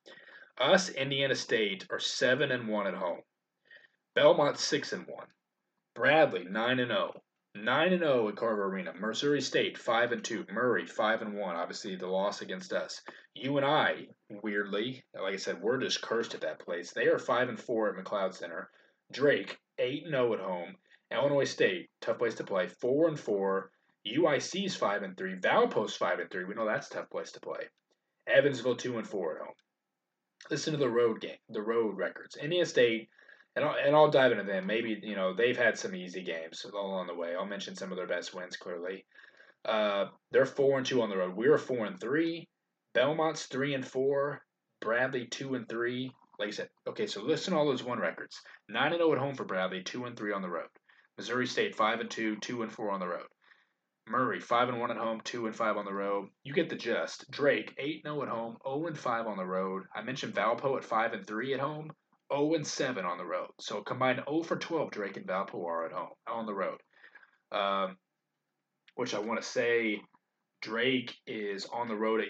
Us, Indiana State, are seven and one at home. Belmont six and one. Bradley nine and zero. Oh. Nine and zero oh at Carver Arena. Missouri State five and two. Murray five and one. Obviously the loss against us. UNI, weirdly, like I said, we're just cursed at that place. They are five and four at McLeod Center. Drake 8 and 0 at home. Illinois State, tough place to play, 4 and 4. UIC's 5 and 3. Valpo's 5 and 3. We know that's a tough place to play. Evansville 2 and 4 at home. Listen to the road game, the road records. Indiana State, and I'll, and I'll dive into them. Maybe, you know, they've had some easy games along the way. I'll mention some of their best wins clearly. Uh, they're 4 and 2 on the road. We're 4 and 3. Belmont's 3 and 4. Bradley 2 and 3 like I said, okay, so listen to all those one records. 9 and 0 at home for Bradley, 2 and 3 on the road. Missouri State 5 and 2, 2 and 4 on the road. Murray 5 and 1 at home, 2 and 5 on the road. You get the gist. Drake 8 and 0 at home, 0 and 5 on the road. I mentioned Valpo at 5 and 3 at home, 0 and 7 on the road. So combined 0 for 12 Drake and Valpo are at home on the road. Um, which I want to say Drake is on the road at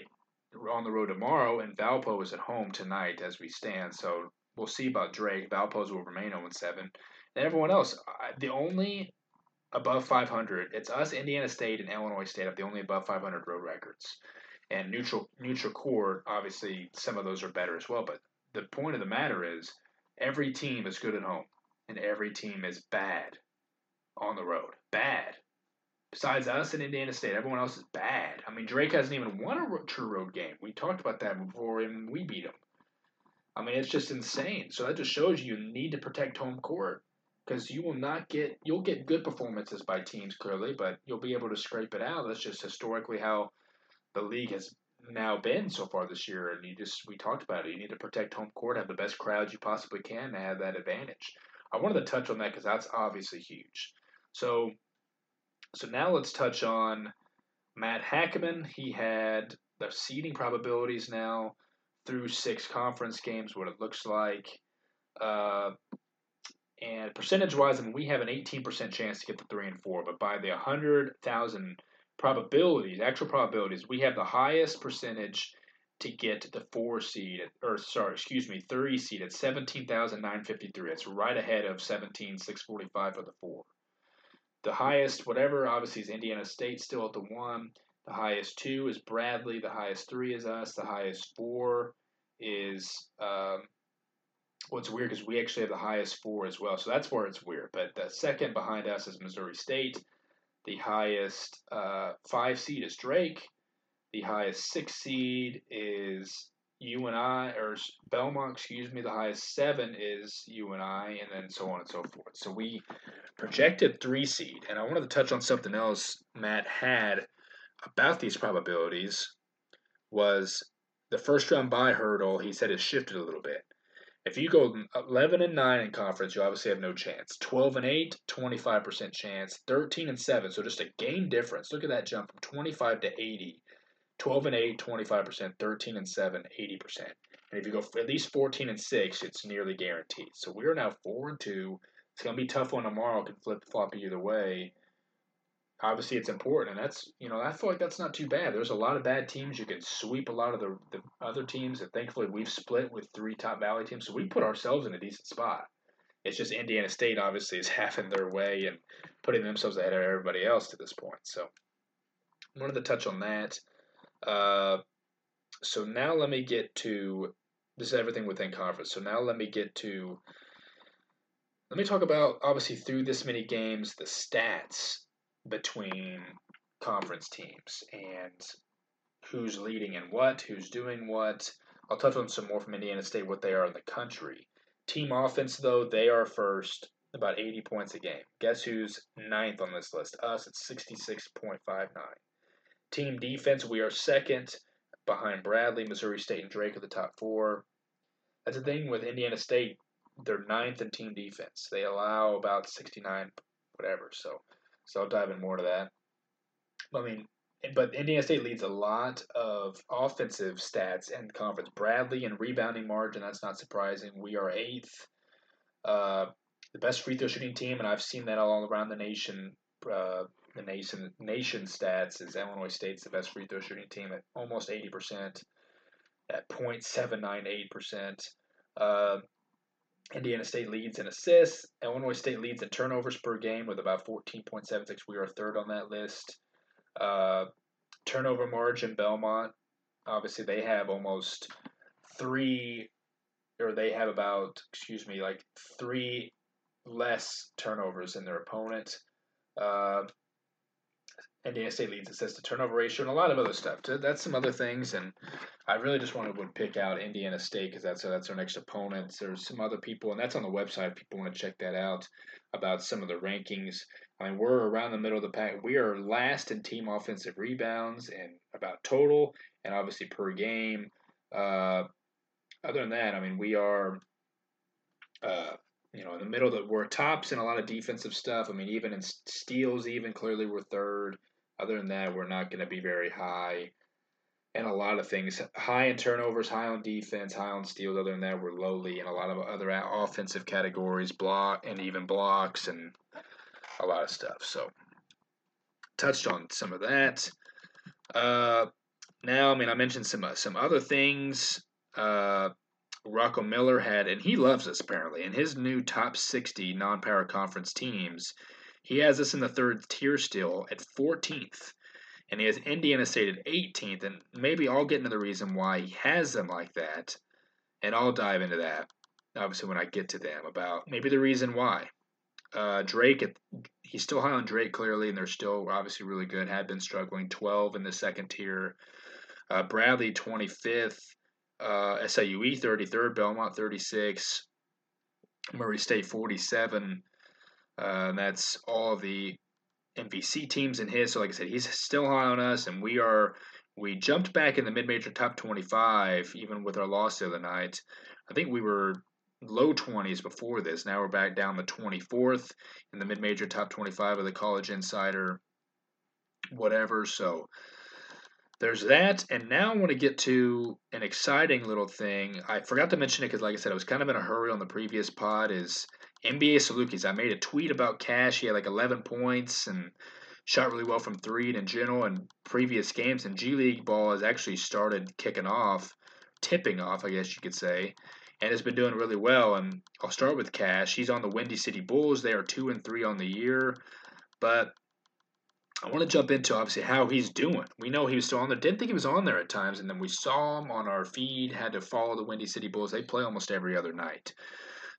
on the road tomorrow, and Valpo is at home tonight as we stand. So we'll see about Drake. Valpo's will remain 0 and 7. And everyone else, the only above 500, it's us, Indiana State, and Illinois State have the only above 500 road records. And neutral neutral court, obviously, some of those are better as well. But the point of the matter is, every team is good at home, and every team is bad on the road. Bad. Besides us and Indiana State, everyone else is bad. I mean, Drake hasn't even won a true road game. We talked about that before, and we beat him. I mean, it's just insane. So that just shows you you need to protect home court because you will not get you'll get good performances by teams clearly, but you'll be able to scrape it out. That's just historically how the league has now been so far this year. And you just we talked about it. You need to protect home court, have the best crowds you possibly can to have that advantage. I wanted to touch on that because that's obviously huge. So so now let's touch on Matt Hackman. He had the seeding probabilities now through six conference games, what it looks like. Uh, and percentage wise, I mean, we have an 18% chance to get the three and four, but by the 100,000 probabilities, actual probabilities, we have the highest percentage to get the four seed, or sorry, excuse me, three seed at 17,953. It's right ahead of 17,645 for the four. The highest, whatever, obviously is Indiana State still at the one. The highest two is Bradley. The highest three is us. The highest four is um, what's weird is we actually have the highest four as well. So that's where it's weird. But the second behind us is Missouri State. The highest uh, five seed is Drake. The highest six seed is UNI, or Belmont, excuse me, the highest seven is UNI, and I, and then so on and so forth. So we projected three seed, and I wanted to touch on something else Matt had about these probabilities was the first round by hurdle. He said it shifted a little bit. If you go 11 and 9 in conference, you obviously have no chance. 12 and 8, 25% chance. 13 and 7, so just a game difference. Look at that jump from 25 to 80 12 and 8, 25%, 13 and 7, 80%. And if you go at least 14 and 6, it's nearly guaranteed. So we're now 4 and 2. It's going to be tough one tomorrow. It can flip flop either way. Obviously, it's important, and that's you know I feel like that's not too bad. There's a lot of bad teams. You can sweep a lot of the, the other teams, and thankfully we've split with three top valley teams, so we put ourselves in a decent spot. It's just Indiana State obviously is having their way and putting themselves ahead of everybody else to this point. So I wanted to touch on that. Uh, so now let me get to this is everything within conference. So now let me get to let me talk about obviously through this many games the stats between conference teams and who's leading and what, who's doing what. I'll touch on some more from Indiana State what they are in the country. Team offense though, they are first. about 80 points a game. Guess who's ninth on this list? Us at 66.59. Team defense, we are second behind Bradley, Missouri State, and Drake are the top four. That's the thing with Indiana State. They're ninth in team defense. They allow about 69, whatever. So, so I'll dive in more to that. I mean, but Indiana State leads a lot of offensive stats in conference. Bradley and rebounding margin, that's not surprising. We are eighth. Uh, the best free throw shooting team, and I've seen that all around the nation. Uh, the nation nation stats is Illinois State's the best free throw shooting team at almost eighty percent, at .798 percent. Uh, Indiana State leads in assists. Illinois State leads in turnovers per game with about fourteen point seven six. We are third on that list. Uh, turnover margin, Belmont, obviously they have almost three, or they have about, excuse me, like three less turnovers than their opponent. Uh, Indiana State leads assist to turnover ratio and a lot of other stuff. That's some other things, and I really just wanted to pick out Indiana State because that's that's our next opponent. There's some other people, and that's on the website. If people want to check that out about some of the rankings. I mean, we're around the middle of the pack. We are last in team offensive rebounds and about total, and obviously per game. Uh, other than that, I mean, we are. Uh, you know, in the middle that we're tops in a lot of defensive stuff. I mean, even in steals, even clearly we're third. Other than that, we're not going to be very high. And a lot of things high in turnovers, high on defense, high on steals. Other than that, we're lowly in a lot of other offensive categories, block and even blocks and a lot of stuff. So, touched on some of that. Uh, now, I mean, I mentioned some uh, some other things. Uh, Rocco Miller had, and he loves us apparently. In his new top 60 non power conference teams, he has us in the third tier still at 14th. And he has Indiana State at 18th. And maybe I'll get into the reason why he has them like that. And I'll dive into that, obviously, when I get to them about maybe the reason why. Uh, Drake, he's still high on Drake clearly, and they're still obviously really good. Had been struggling 12 in the second tier. Uh, Bradley 25th, uh, SIUE 33rd, Belmont 36, Murray State 47, uh, and that's all the MVC teams in his. So, like I said, he's still high on us, and we are. We jumped back in the mid-major top 25, even with our loss the other night. I think we were low 20s before this. Now we're back down to 24th in the mid-major top 25 of the College Insider, whatever. So there's that, and now I want to get to an exciting little thing. I forgot to mention it because, like I said, I was kind of in a hurry on the previous pod. Is NBA Salukis. I made a tweet about Cash. He had like 11 points and shot really well from three and in general in previous games. And G League ball has actually started kicking off, tipping off, I guess you could say, and has been doing really well. And I'll start with Cash. He's on the Windy City Bulls. They are two and three on the year, but I want to jump into obviously how he's doing. We know he was still on there. Didn't think he was on there at times, and then we saw him on our feed. Had to follow the Windy City Bulls. They play almost every other night.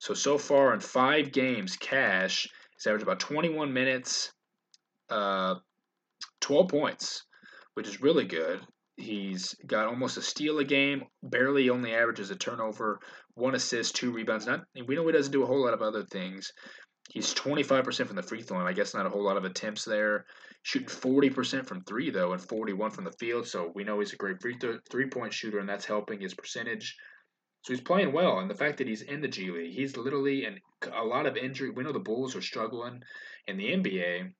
So, so far in five games, Cash has averaged about 21 minutes, uh, 12 points, which is really good. He's got almost a steal a game, barely only averages a turnover, one assist, two rebounds. Not we know he doesn't do a whole lot of other things. He's 25% from the free throw line. I guess not a whole lot of attempts there. Shooting 40% from three though, and 41 from the field. So we know he's a great free th- three point shooter, and that's helping his percentage. So he's playing well, and the fact that he's in the G League, he's literally and a lot of injury. We know the Bulls are struggling in the NBA.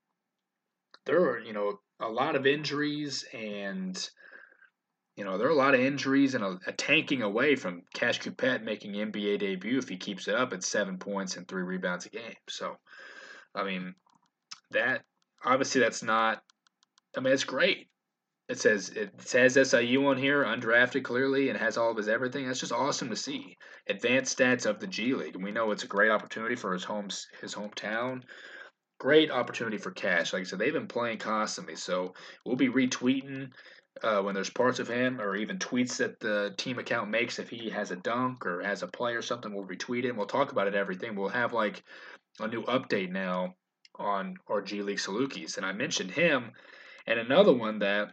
There are you know a lot of injuries, and you know there are a lot of injuries and a, a tanking away from Cash Coupette making NBA debut if he keeps it up at seven points and three rebounds a game. So, I mean, that obviously that's not. I mean, it's great. It says it says SIU on here, undrafted clearly, and has all of his everything. That's just awesome to see. Advanced stats of the G League, and we know it's a great opportunity for his home his hometown. Great opportunity for cash. Like I said, they've been playing constantly, so we'll be retweeting uh, when there's parts of him, or even tweets that the team account makes if he has a dunk or has a play or something. We'll retweet it. and We'll talk about it. Everything. We'll have like a new update now on our G League Salukis, and I mentioned him, and another one that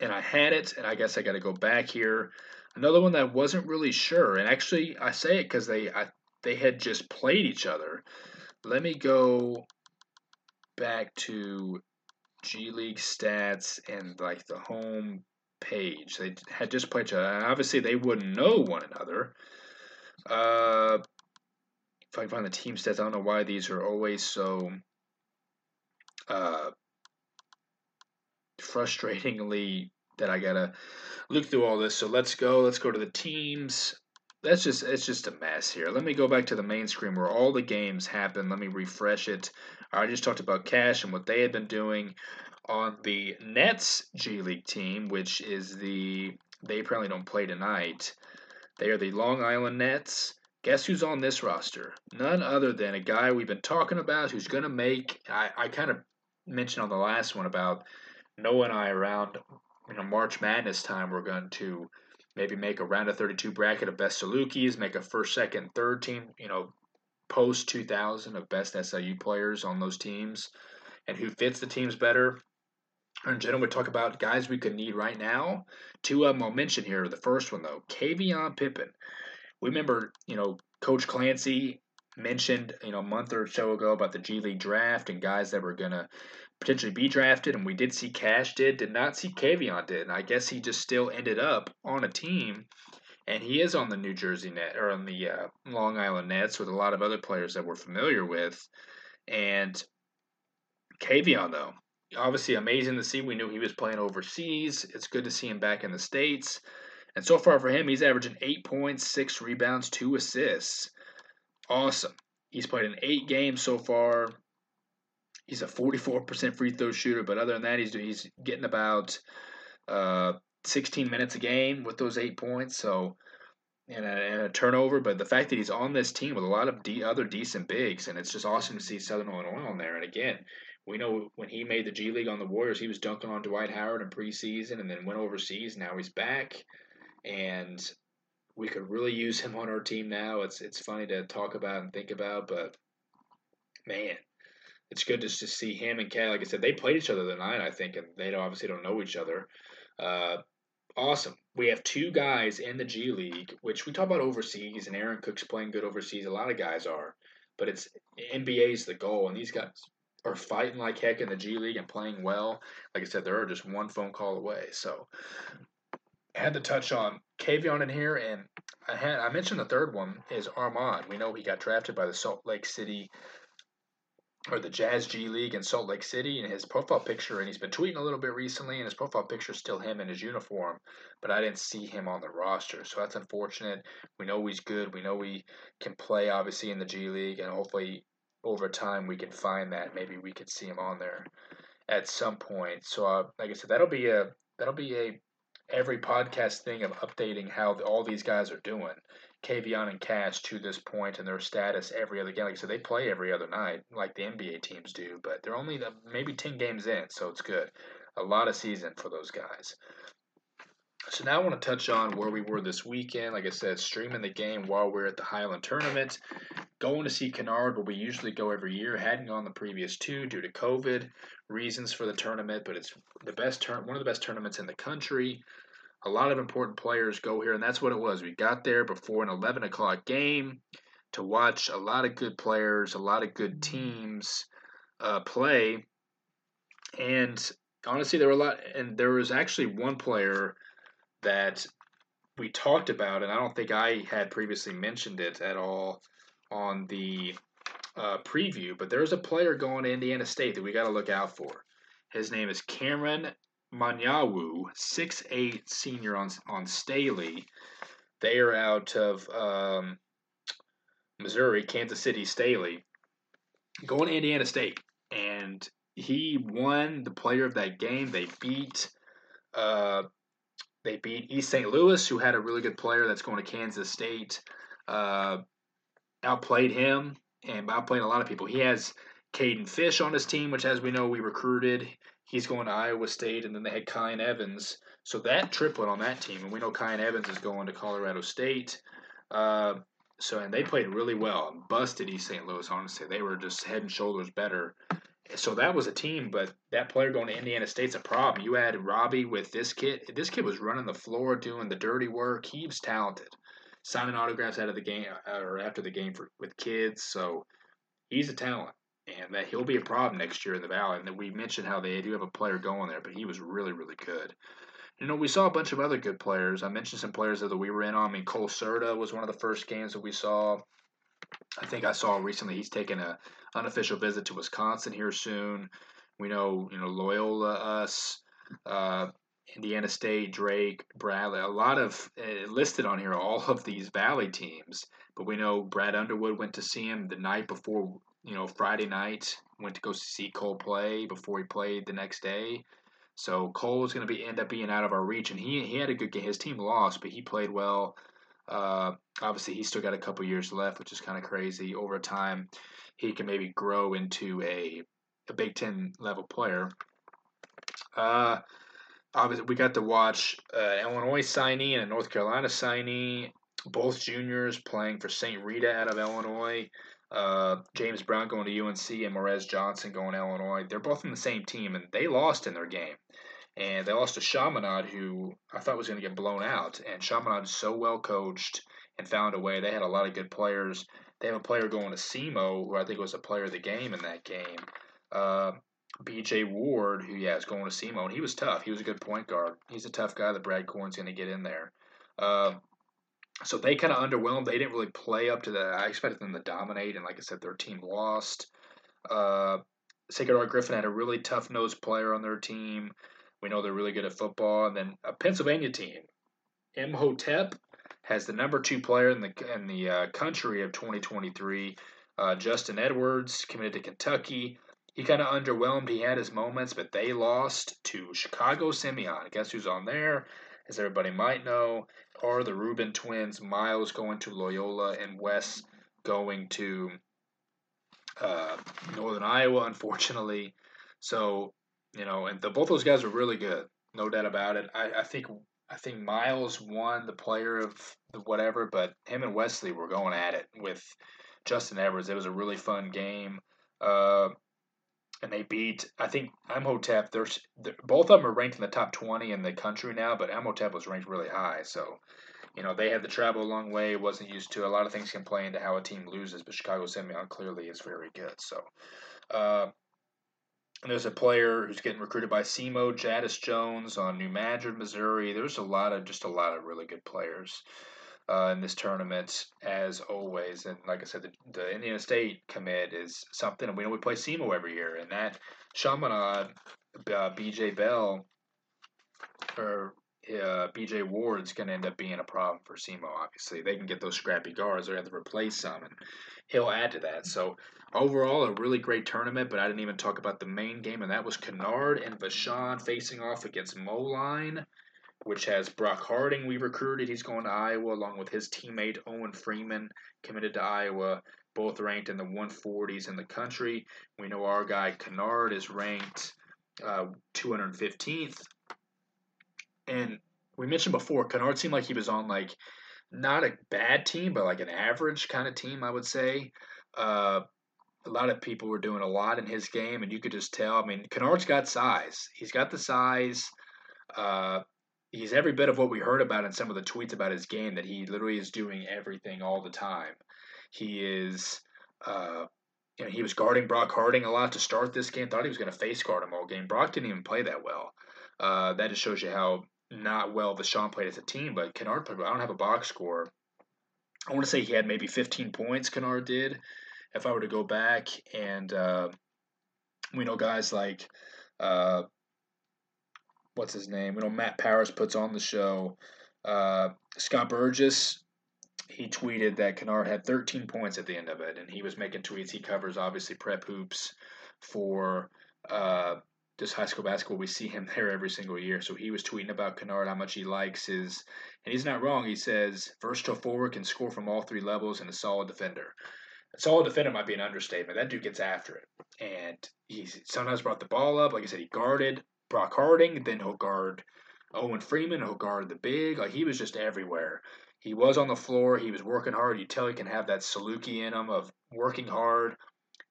and I had it, and I guess I got to go back here. Another one that I wasn't really sure, and actually I say it because they I they had just played each other. Let me go back to G League stats and like the home page. They had just played each other. Obviously, they wouldn't know one another. Uh, if I can find the team stats, I don't know why these are always so uh, frustratingly that I gotta look through all this. So let's go. Let's go to the teams. That's just it's just a mess here. Let me go back to the main screen where all the games happen. Let me refresh it. I just talked about Cash and what they had been doing on the Nets G League team, which is the they apparently don't play tonight. They are the Long Island Nets. Guess who's on this roster? None other than a guy we've been talking about who's going to make. I, I kind of mentioned on the last one about Noah and I around you know March Madness time. We're going to maybe make a round of 32 bracket of best Salukis, make a first, second, third team. You know, post 2000 of best SIU players on those teams, and who fits the teams better. And general, we talk about guys we could need right now. Two of them I'll mention here. The first one, though, Kavion Pippen. We remember, you know, Coach Clancy mentioned, you know, a month or so ago about the G League draft and guys that were going to potentially be drafted. And we did see Cash did, did not see Kavion did. And I guess he just still ended up on a team. And he is on the New Jersey net or on the uh, Long Island Nets with a lot of other players that we're familiar with. And Kavion, though, obviously amazing to see. We knew he was playing overseas. It's good to see him back in the States. And so far for him, he's averaging eight points, six rebounds, two assists. Awesome. He's played in eight games so far. He's a 44% free throw shooter, but other than that, he's he's getting about uh, 16 minutes a game with those eight points. So and a, and a, turnover. But the fact that he's on this team with a lot of de- other decent bigs, and it's just awesome to see Southern Illinois on there. And again, we know when he made the G League on the Warriors, he was dunking on Dwight Howard in preseason and then went overseas. Now he's back, and we could really use him on our team now. It's it's funny to talk about and think about, but man, it's good to just see him and Cat. Like I said, they played each other the night, I think, and they obviously don't know each other. Uh, awesome. We have two guys in the G League, which we talk about overseas, and Aaron Cook's playing good overseas. A lot of guys are, but it's NBA's the goal, and these guys are fighting like heck in the G League and playing well. Like I said, they're just one phone call away. So I had to touch on Kavion in here, and I had I mentioned the third one is Armand. We know he got drafted by the Salt Lake City or the Jazz G League in Salt Lake City, and his profile picture, and he's been tweeting a little bit recently, and his profile picture is still him in his uniform, but I didn't see him on the roster, so that's unfortunate. We know he's good. We know he can play, obviously, in the G League, and hopefully over time we can find that. Maybe we could see him on there at some point. So, uh, like I said, that'll be a that'll be a every podcast thing of updating how all these guys are doing. Kavion and Cash to this point and their status every other game. Like I said, they play every other night, like the NBA teams do, but they're only uh, maybe 10 games in, so it's good. A lot of season for those guys. So now I want to touch on where we were this weekend. Like I said, streaming the game while we're at the Highland tournament. Going to see Kennard where we usually go every year. Hadn't gone the previous two due to COVID reasons for the tournament, but it's the best turn one of the best tournaments in the country. A lot of important players go here, and that's what it was. We got there before an eleven o'clock game to watch a lot of good players, a lot of good teams uh, play, and honestly, there were a lot. And there was actually one player that we talked about, and I don't think I had previously mentioned it at all on the uh, preview, but there's a player going to Indiana State that we got to look out for. His name is Cameron Manyawu, six eight senior on on Staley. They are out of um, Missouri, Kansas City, Staley, going to Indiana State, and he won the player of that game. They beat uh, they beat East St. Louis, who had a really good player that's going to Kansas State. Uh, outplayed him and outplayed a lot of people. He has Caden Fish on his team, which, as we know, we recruited. He's going to Iowa State, and then they had Kyan Evans. So that triplet on that team, and we know Kyan Evans is going to Colorado State. Uh, so and they played really well and busted East St. Louis. Honestly, they were just head and shoulders better so that was a team, but that player going to Indiana State's a problem. You add Robbie with this kid. This kid was running the floor, doing the dirty work. He was talented. signing autographs out of the game uh, or after the game for with kids. So he's a talent, and that he'll be a problem next year in the Valley. And that we mentioned how they do have a player going there, but he was really really good. You know, we saw a bunch of other good players. I mentioned some players that we were in on. I mean, Cole Serta was one of the first games that we saw. I think I saw recently he's taking a unofficial visit to Wisconsin here soon. We know, you know, Loyola, us, uh, Indiana State, Drake, Bradley, a lot of uh, listed on here, all of these Valley teams. But we know Brad Underwood went to see him the night before, you know, Friday night. Went to go see Cole play before he played the next day. So Cole is going to be end up being out of our reach, and he he had a good game. His team lost, but he played well. Uh, obviously, he's still got a couple years left, which is kind of crazy. Over time, he can maybe grow into a a Big Ten level player. Uh, obviously, we got to watch uh, Illinois signee and a North Carolina signee, both juniors playing for St. Rita out of Illinois. Uh, James Brown going to UNC and Morez Johnson going to Illinois. They're both in the same team, and they lost in their game. And they lost to Chaminade, who I thought was going to get blown out. And Chaminade is so well coached and found a way. They had a lot of good players. They have a player going to SEMO, who I think was a player of the game in that game. Uh, BJ Ward, who yeah is going to SEMO, and he was tough. He was a good point guard. He's a tough guy that Brad Korn's going to get in there. Uh, so they kind of underwhelmed. They didn't really play up to that. I expected them to dominate, and like I said, their team lost. Uh, Sacred Heart Griffin had a really tough nosed player on their team. We know they're really good at football. And then a Pennsylvania team, Imhotep, has the number two player in the in the uh, country of 2023. Uh, Justin Edwards committed to Kentucky. He kind of underwhelmed. He had his moments, but they lost to Chicago Simeon. Guess who's on there? As everybody might know, are the Rubin twins. Miles going to Loyola and Wes going to uh, Northern Iowa, unfortunately. So you know, and the, both those guys are really good, no doubt about it. I, I think I think Miles won the player of the whatever, but him and Wesley were going at it with Justin Edwards. It was a really fun game. Uh, and they beat, I think, Imhotep. There's, both of them are ranked in the top 20 in the country now, but Imhotep was ranked really high. So, you know, they had to travel a long way, wasn't used to. A lot of things can play into how a team loses, but Chicago Simeon clearly is very good. So, uh, and there's a player who's getting recruited by SEMO, Jadis Jones on New Madrid, Missouri. There's a lot of just a lot of really good players uh, in this tournament, as always. And like I said, the, the Indiana State commit is something, and we know we play SEMO every year, and that Chaminade, uh, BJ Bell, or uh, BJ Ward's going to end up being a problem for SEMO. Obviously, they can get those scrappy guards. To have to replace some, and he'll add to that. So overall, a really great tournament. But I didn't even talk about the main game, and that was Kennard and Vashon facing off against Moline, which has Brock Harding. We recruited. He's going to Iowa along with his teammate Owen Freeman, committed to Iowa. Both ranked in the 140s in the country. We know our guy Kennard is ranked uh, 215th and we mentioned before, Kennard seemed like he was on like not a bad team, but like an average kind of team, I would say. Uh, a lot of people were doing a lot in his game, and you could just tell. I mean, Kennard's got size. He's got the size. Uh, he's every bit of what we heard about in some of the tweets about his game. That he literally is doing everything all the time. He is. Uh, you know, he was guarding Brock Harding a lot to start this game. Thought he was going to face guard him all game. Brock didn't even play that well. Uh, that just shows you how not well Vashon played as a team, but Kennard played well. I don't have a box score. I want to say he had maybe 15 points, Kennard did. If I were to go back, and uh, we know guys like, uh, what's his name? We know Matt Powers puts on the show. Uh, Scott Burgess, he tweeted that Kennard had 13 points at the end of it, and he was making tweets. He covers, obviously, prep hoops for uh, just high school basketball, we see him there every single year. So he was tweeting about Kennard, how much he likes his, and he's not wrong. He says versatile forward can score from all three levels and a solid defender. A solid defender might be an understatement. That dude gets after it, and he sometimes brought the ball up. Like I said, he guarded Brock Harding, then he'll guard Owen Freeman, he'll guard the big. Like he was just everywhere. He was on the floor. He was working hard. You tell he can have that Saluki in him of working hard,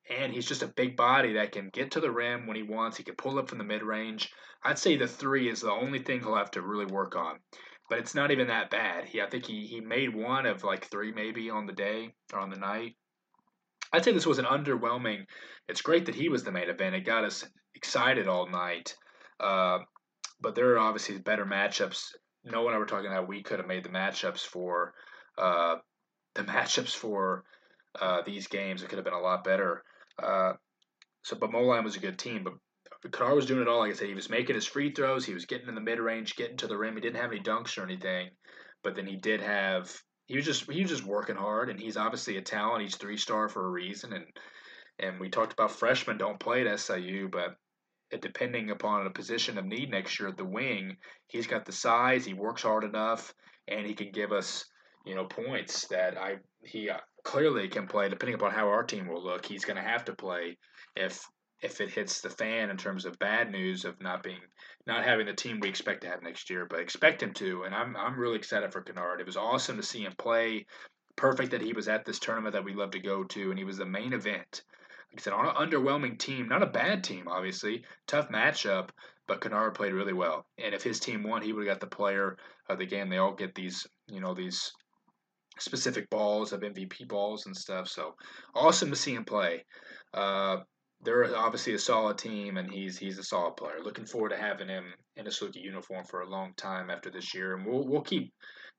and he's just a big body that can get to the rim when he wants. He can pull up from the mid range. I'd say the three is the only thing he'll have to really work on. but it's not even that bad. He, I think he he made one of like three maybe on the day or on the night. I'd say this was an underwhelming. It's great that he was the main event. It got us excited all night. Uh, but there are obviously better matchups. No one ever talking about we could have made the matchups for uh, the matchups for uh, these games. It could have been a lot better. Uh, so, but Moline was a good team. But Kennard was doing it all. Like I said, he was making his free throws. He was getting in the mid range, getting to the rim. He didn't have any dunks or anything, but then he did have. He was just he was just working hard, and he's obviously a talent. He's three star for a reason, and and we talked about freshmen don't play at SIU, but depending upon a position of need next year at the wing, he's got the size. He works hard enough, and he can give us you know points that I he uh, clearly can play. Depending upon how our team will look, he's going to have to play if if it hits the fan in terms of bad news of not being not having the team we expect to have next year, but expect him to. And I'm I'm really excited for Kennard. It was awesome to see him play. Perfect that he was at this tournament that we love to go to, and he was the main event. Like I said, on an underwhelming team, not a bad team, obviously, tough matchup, but Kennard played really well. And if his team won, he would have got the player of the game. They all get these, you know, these specific balls of MVP balls and stuff. So awesome to see him play. Uh, they're obviously a solid team, and he's he's a solid player. Looking forward to having him in a Saluki uniform for a long time after this year, and we'll we'll keep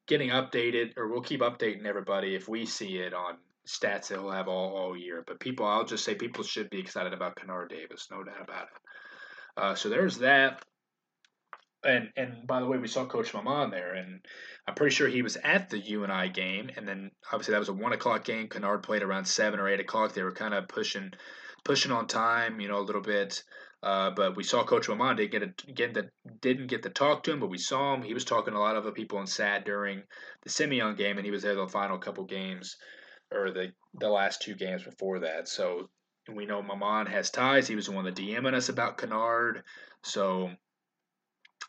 getting updated, or we'll keep updating everybody if we see it on stats he'll have all, all year. But people, I'll just say people should be excited about Kennard Davis, no doubt about it. Uh, so there's that. And and by the way, we saw Coach Maman there, and I'm pretty sure he was at the UNI game. And then obviously that was a one o'clock game. Kennard played around seven or eight o'clock. They were kind of pushing pushing on time, you know, a little bit. Uh, but we saw Coach Maman didn't get a, didn't get to talk to him, but we saw him. He was talking to a lot of other people and sat during the Simeon game, and he was there the final couple games or the the last two games before that. So we know Maman has ties. He was the one that DMing us about Kennard. So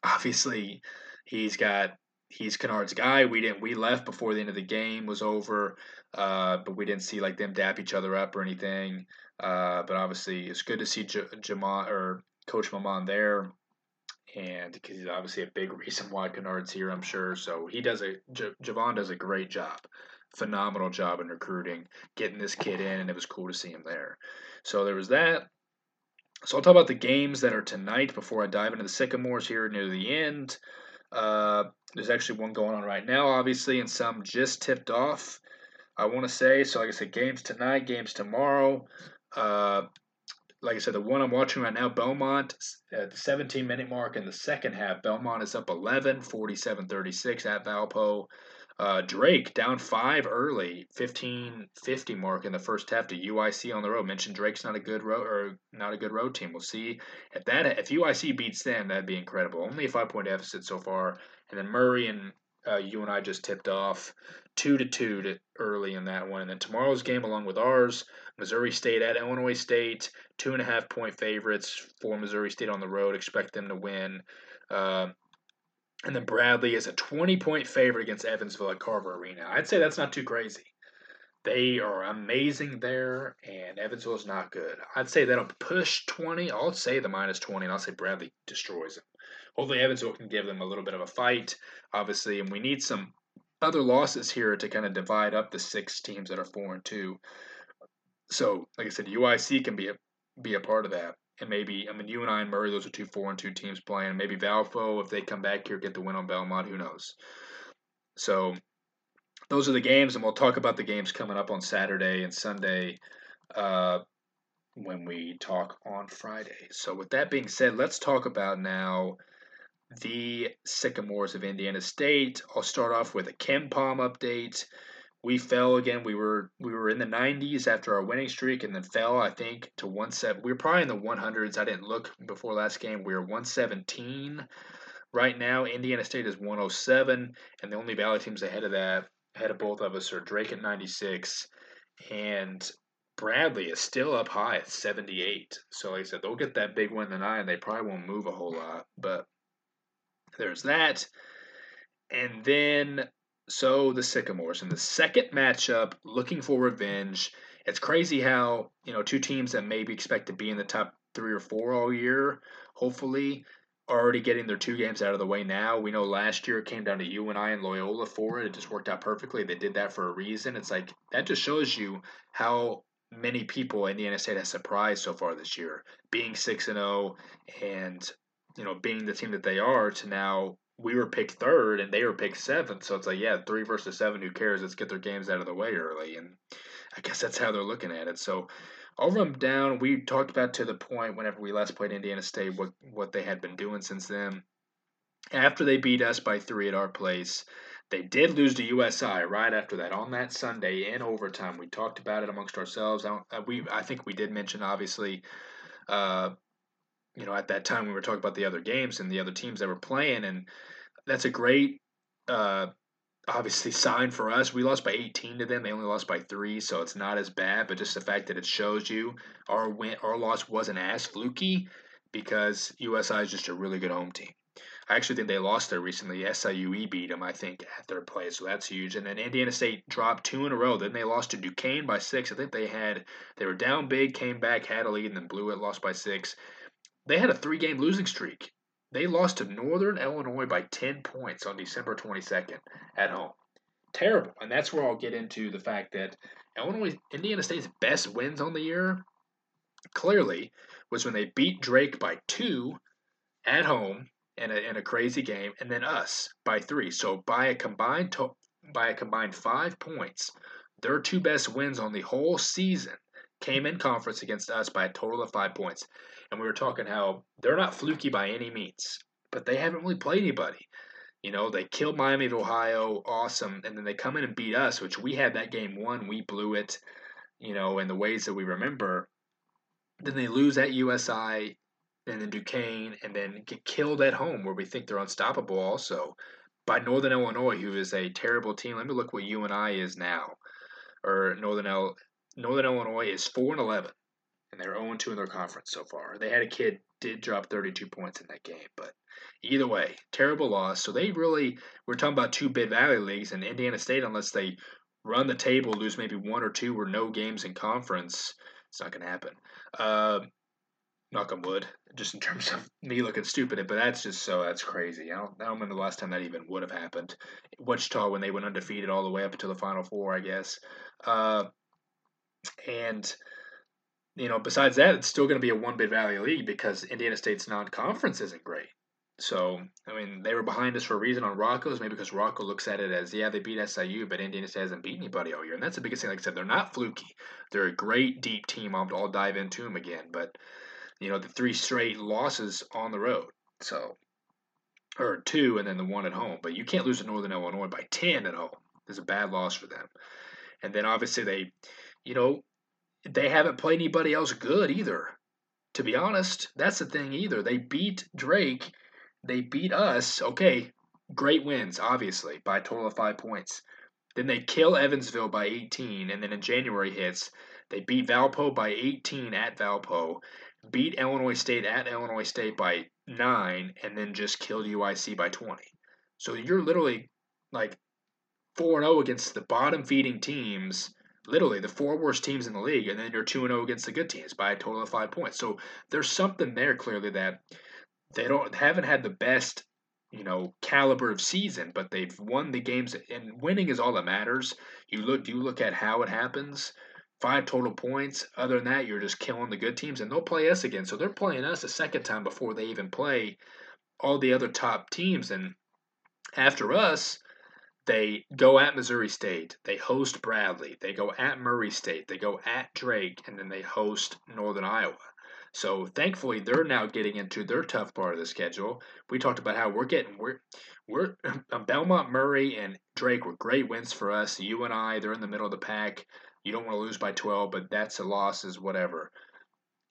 obviously he's got he's Kennard's guy. We didn't we left before the end of the game was over, uh, but we didn't see like them dap each other up or anything. Uh, but obviously it's good to see J- Jamal or Coach Maman there. And because he's obviously a big reason why Kennard's here, I'm sure. So he does a J- Javon does a great job, phenomenal job in recruiting, getting this kid in, and it was cool to see him there. So there was that. So I'll talk about the games that are tonight before I dive into the Sycamores here near the end. Uh, there's actually one going on right now, obviously, and some just tipped off. I want to say so. Like I said, games tonight, games tomorrow. Uh, like I said, the one I'm watching right now, Belmont, at the 17 minute mark in the second half, Belmont is up 11, 47 36 at Valpo. Uh, Drake down five early, 15 50 mark in the first half to UIC on the road. Mentioned Drake's not a good road or not a good road team. We'll see if that if UIC beats them, that'd be incredible. Only a five point deficit so far, and then Murray and uh, I just tipped off two to two to early in that one. And then tomorrow's game, along with ours, Missouri State at Illinois State, two and a half point favorites for Missouri State on the road. Expect them to win. Uh, and then Bradley is a 20 point favorite against Evansville at Carver Arena. I'd say that's not too crazy. They are amazing there, and Evansville is not good. I'd say that'll push 20. I'll say the minus 20, and I'll say Bradley destroys them. Hopefully, Evansville can give them a little bit of a fight, obviously, and we need some other losses here to kind of divide up the six teams that are four and two. So, like I said, UIC can be a be a part of that and maybe I mean UNI and Murray, those are two four and two teams playing. Maybe Valpo, if they come back here, get the win on Belmont. Who knows? So those are the games, and we'll talk about the games coming up on Saturday and Sunday uh, when we talk on Friday. So with that being said, let's talk about now the Sycamores of Indiana State. I'll start off with a Ken Palm update we fell again. We were we were in the 90s after our winning streak, and then fell. I think to one seven. We were probably in the 100s. I didn't look before last game. We were 117 right now. Indiana State is 107, and the only Valley teams ahead of that, ahead of both of us, are Drake at 96, and Bradley is still up high at 78. So like I said, they'll get that big win tonight, and they probably won't move a whole lot. But there's that. And then so the Sycamores in the second matchup, looking for revenge. It's crazy how you know two teams that maybe expect to be in the top three or four all year, hopefully, are already getting their two games out of the way now. We know last year it came down to UNI and Loyola for it. It just worked out perfectly. They did that for a reason. It's like that just shows you how many people Indiana State has surprised so far this year, being six and zero, oh and you know being the team that they are. To now we were picked third and they were picked seventh. So it's like yeah, three versus seven. Who cares? Let's get their games out of the way early. And I guess that's how they're looking at it. So I'll run down. We talked about to the point whenever we last played Indiana State what what they had been doing since then. After they beat us by three at our place, they did lose to USI right after that on that Sunday in overtime. We talked about it amongst ourselves. I uh, we I think we did mention obviously, uh, you know, at that time we were talking about the other games and the other teams that were playing, and that's a great uh, obviously sign for us. We lost by 18 to them. They only lost by three, so it's not as bad. But just the fact that it shows you our win, our loss wasn't as fluky because USI is just a really good home team. I actually think they lost there recently. SIUE beat them, I think, at their place, so that's huge. And then Indiana State dropped two in a row. Then they lost to Duquesne by six. I think they had they were down big, came back, had a lead, and then blew it, lost by six. They had a three-game losing streak they lost to Northern Illinois by 10 points on December 22nd at home. Terrible. And that's where I'll get into the fact that Illinois, Indiana State's best wins on the year, clearly, was when they beat Drake by two at home in a, in a crazy game, and then us by three. So by a combined to, by a combined five points, their two best wins on the whole season came in conference against us by a total of five points and we were talking how they're not fluky by any means, but they haven't really played anybody. You know, they killed Miami of Ohio, awesome, and then they come in and beat us, which we had that game won, we blew it, you know, in the ways that we remember. Then they lose at USI, and then Duquesne, and then get killed at home, where we think they're unstoppable also by Northern Illinois, who is a terrible team. Let me look what UNI is now, or Northern El- Northern Illinois is four and eleven and they're 0 2 in their conference so far. They had a kid did drop 32 points in that game, but either way, terrible loss. So they really we're talking about two Mid Valley leagues, and Indiana State, unless they run the table, lose maybe one or two or no games in conference, it's not going to happen. Uh, knock on wood, just in terms of me looking stupid, but that's just so that's crazy. I don't, I don't remember the last time that even would have happened. Wichita when they went undefeated all the way up until the Final Four, I guess. Uh, and you know, besides that, it's still going to be a one Mid Valley league because Indiana State's non-conference isn't great. So, I mean, they were behind us for a reason on Rocco's, maybe because Rocco looks at it as, yeah, they beat SIU, but Indiana State hasn't beat anybody all year. And that's the biggest thing. Like I said, they're not fluky. They're a great, deep team. I'll, I'll dive into them again. But, you know, the three straight losses on the road. So, or two, and then the one at home. But you can't lose to Northern Illinois by 10 at home. It's a bad loss for them. And then obviously they, you know, they haven't played anybody else good either. To be honest, that's the thing either. They beat Drake, they beat us. Okay, great wins, obviously, by a total of five points. Then they kill Evansville by 18, and then in January hits, they beat Valpo by 18 at Valpo, beat Illinois State at Illinois State by nine, and then just killed UIC by 20. So you're literally like 4 0 against the bottom feeding teams literally the four worst teams in the league, and then you're 2 0 against the good teams by a total of five points. So there's something there clearly that they don't haven't had the best you know caliber of season, but they've won the games, and winning is all that matters. You look you look at how it happens. Five total points. Other than that, you're just killing the good teams, and they'll play us again. So they're playing us a second time before they even play all the other top teams. And after us, they go at Missouri State, they host Bradley, they go at Murray State, they go at Drake, and then they host Northern Iowa. So thankfully, they're now getting into their tough part of the schedule. We talked about how we're getting we're we're um, Belmont, Murray, and Drake were great wins for us. UNI, they're in the middle of the pack. You don't want to lose by 12, but that's a loss, is whatever.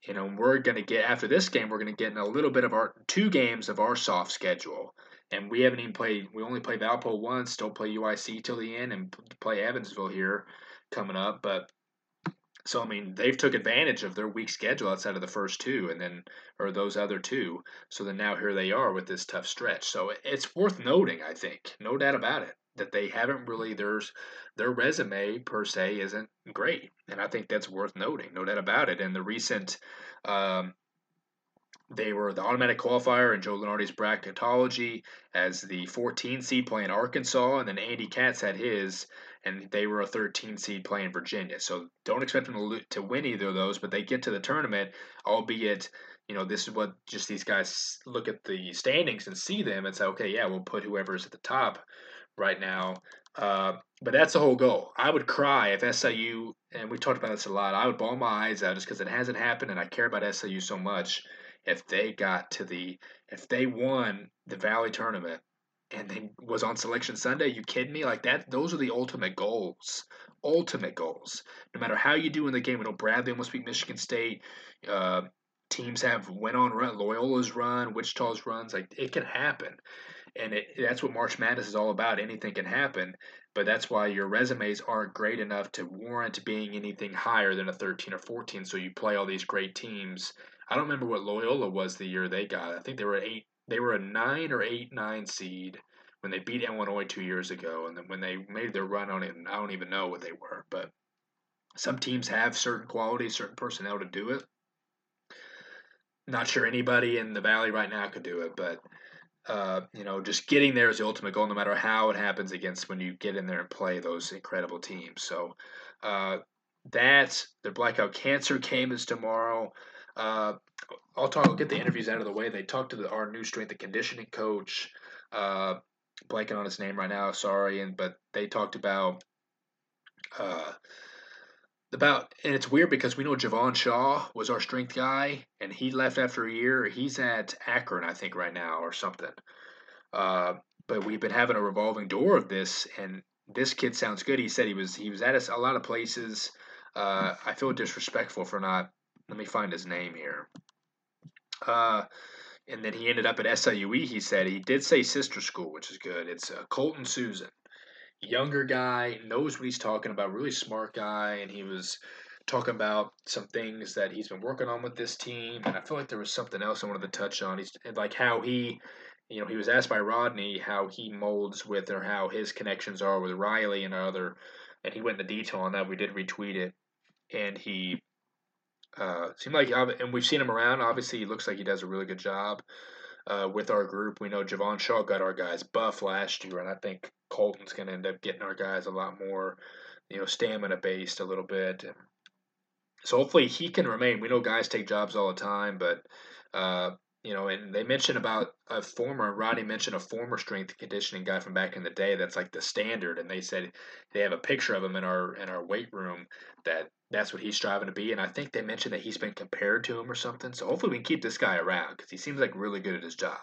You know, we're going to get after this game, we're going to get in a little bit of our two games of our soft schedule and we haven't even played. We only play Valpo once. Don't play UIC till the end, and play Evansville here coming up. But so I mean, they've took advantage of their weak schedule outside of the first two, and then or those other two. So then now here they are with this tough stretch. So it's worth noting, I think, no doubt about it, that they haven't really there's their resume per se isn't great, and I think that's worth noting, no doubt about it. And the recent um, they were the automatic qualifier in Joe Lunardi's bracketology as the 14 seed playing Arkansas, and then Andy Katz had his, and they were a 13 seed playing Virginia. So don't expect them to, to win either of those, but they get to the tournament, albeit you know, this is what just these guys look at the standings and see them and say, okay, yeah, we'll put whoever's at the top right now. Uh, but that's the whole goal. I would cry if SIU, and we talked about this a lot, I would ball my eyes out just because it hasn't happened and I care about SIU so much. If they got to the, if they won the Valley tournament and they was on selection Sunday, you kidding me? Like that, those are the ultimate goals. Ultimate goals. No matter how you do in the game, we know Bradley almost beat Michigan State. Uh, teams have went on run, Loyola's run, Wichita's runs. Like it can happen, and it, that's what March Madness is all about. Anything can happen, but that's why your resumes aren't great enough to warrant being anything higher than a 13 or 14. So you play all these great teams. I don't remember what Loyola was the year they got. I think they were eight. They were a nine or eight nine seed when they beat Illinois two years ago, and then when they made their run on it, I don't even know what they were, but. Some teams have certain qualities, certain personnel to do it not sure anybody in the valley right now could do it, but uh, you know, just getting there is the ultimate goal, no matter how it happens against when you get in there and play those incredible teams. So uh, that's the blackout cancer game is tomorrow. Uh, I'll talk. I'll get the interviews out of the way. They talked to the, our new strength and conditioning coach. Uh, blanking on his name right now. Sorry, and but they talked about uh, about and it's weird because we know Javon Shaw was our strength guy and he left after a year. He's at Akron, I think, right now or something. Uh, but we've been having a revolving door of this, and this kid sounds good. He said he was he was at a, a lot of places. Uh, I feel disrespectful for not. Let me find his name here. Uh, and then he ended up at SIUE. He said he did say sister school, which is good. It's uh, Colton Susan younger guy, knows what he's talking about, really smart guy, and he was talking about some things that he's been working on with this team. And I feel like there was something else I wanted to touch on. He's like how he, you know, he was asked by Rodney how he molds with or how his connections are with Riley and other, and he went into detail on that. We did retweet it, and he uh, seemed like, and we've seen him around. Obviously, he looks like he does a really good job uh, with our group. We know Javon Shaw got our guys buff last year, and I think Colton's going to end up getting our guys a lot more, you know, stamina based a little bit. So hopefully he can remain. We know guys take jobs all the time, but uh, you know, and they mentioned about a former Rodney mentioned a former strength conditioning guy from back in the day. That's like the standard, and they said they have a picture of him in our in our weight room that that's what he's striving to be. And I think they mentioned that he's been compared to him or something. So hopefully we can keep this guy around because he seems like really good at his job.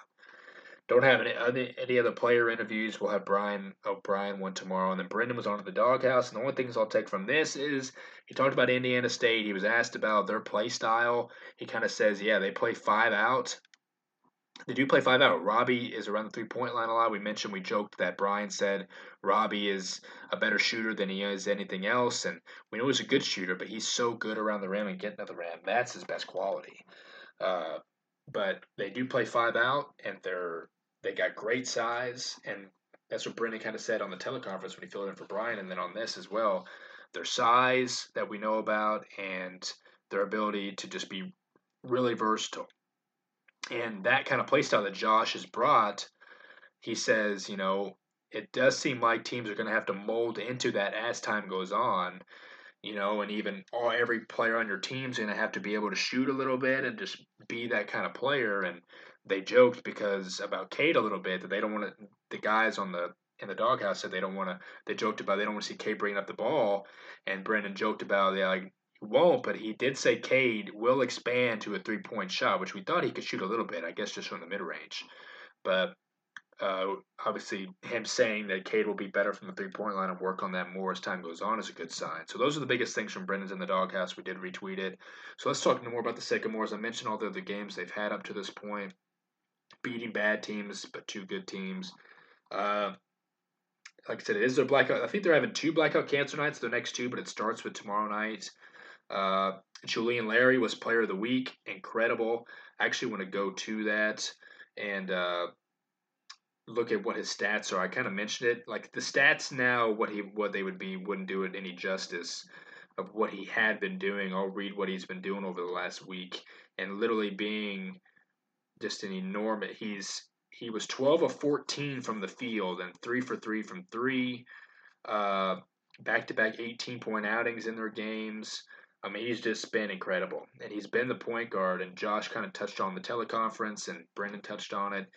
Don't have any any, other player interviews. We'll have Brian O'Brien one tomorrow, and then Brendan was on to the doghouse. And the only things I'll take from this is he talked about Indiana State. He was asked about their play style. He kind of says, yeah, they play five out. They do play five out. Robbie is around the three point line a lot. We mentioned, we joked that Brian said Robbie is a better shooter than he is anything else. And we know he's a good shooter, but he's so good around the rim and getting to the rim. That's his best quality. Uh, but they do play five out, and they're they got great size, and that's what Brendan kind of said on the teleconference when he filled in for Brian, and then on this as well. Their size that we know about, and their ability to just be really versatile. And that kind of play style that Josh has brought, he says, you know, it does seem like teams are going to have to mold into that as time goes on you know, and even all every player on your team's going to have to be able to shoot a little bit and just be that kind of player. And they joked because about Cade a little bit that they don't want to. The guys on the in the doghouse said they don't want to. They joked about they don't want to see Cade bringing up the ball, and Brendan joked about yeah, like won't, but he did say Cade will expand to a three point shot, which we thought he could shoot a little bit, I guess, just from the mid range. But uh, obviously, him saying that Cade will be better from the three point line and work on that more as time goes on is a good sign. So, those are the biggest things from Brendan's in the doghouse. We did retweet it. So, let's talk more about the Sycamores. I mentioned all the other games they've had up to this point beating bad teams, but two good teams. Uh, like I said, it is their blackout. I think they're having two blackout cancer nights, the next two, but it starts with tomorrow night. Uh, Julian Larry was player of the week. Incredible. I actually want to go to that and uh, look at what his stats are. I kind of mentioned it. Like the stats now, what he what they would be wouldn't do it any justice of what he had been doing. I'll read what he's been doing over the last week and literally being just an enormous. He's he was 12 of 14 from the field and three for three from three. Uh, back to back 18 point outings in their games. I mean, he's just been incredible. And he's been the point guard, and Josh kind of touched on the teleconference, and Brendan touched on it.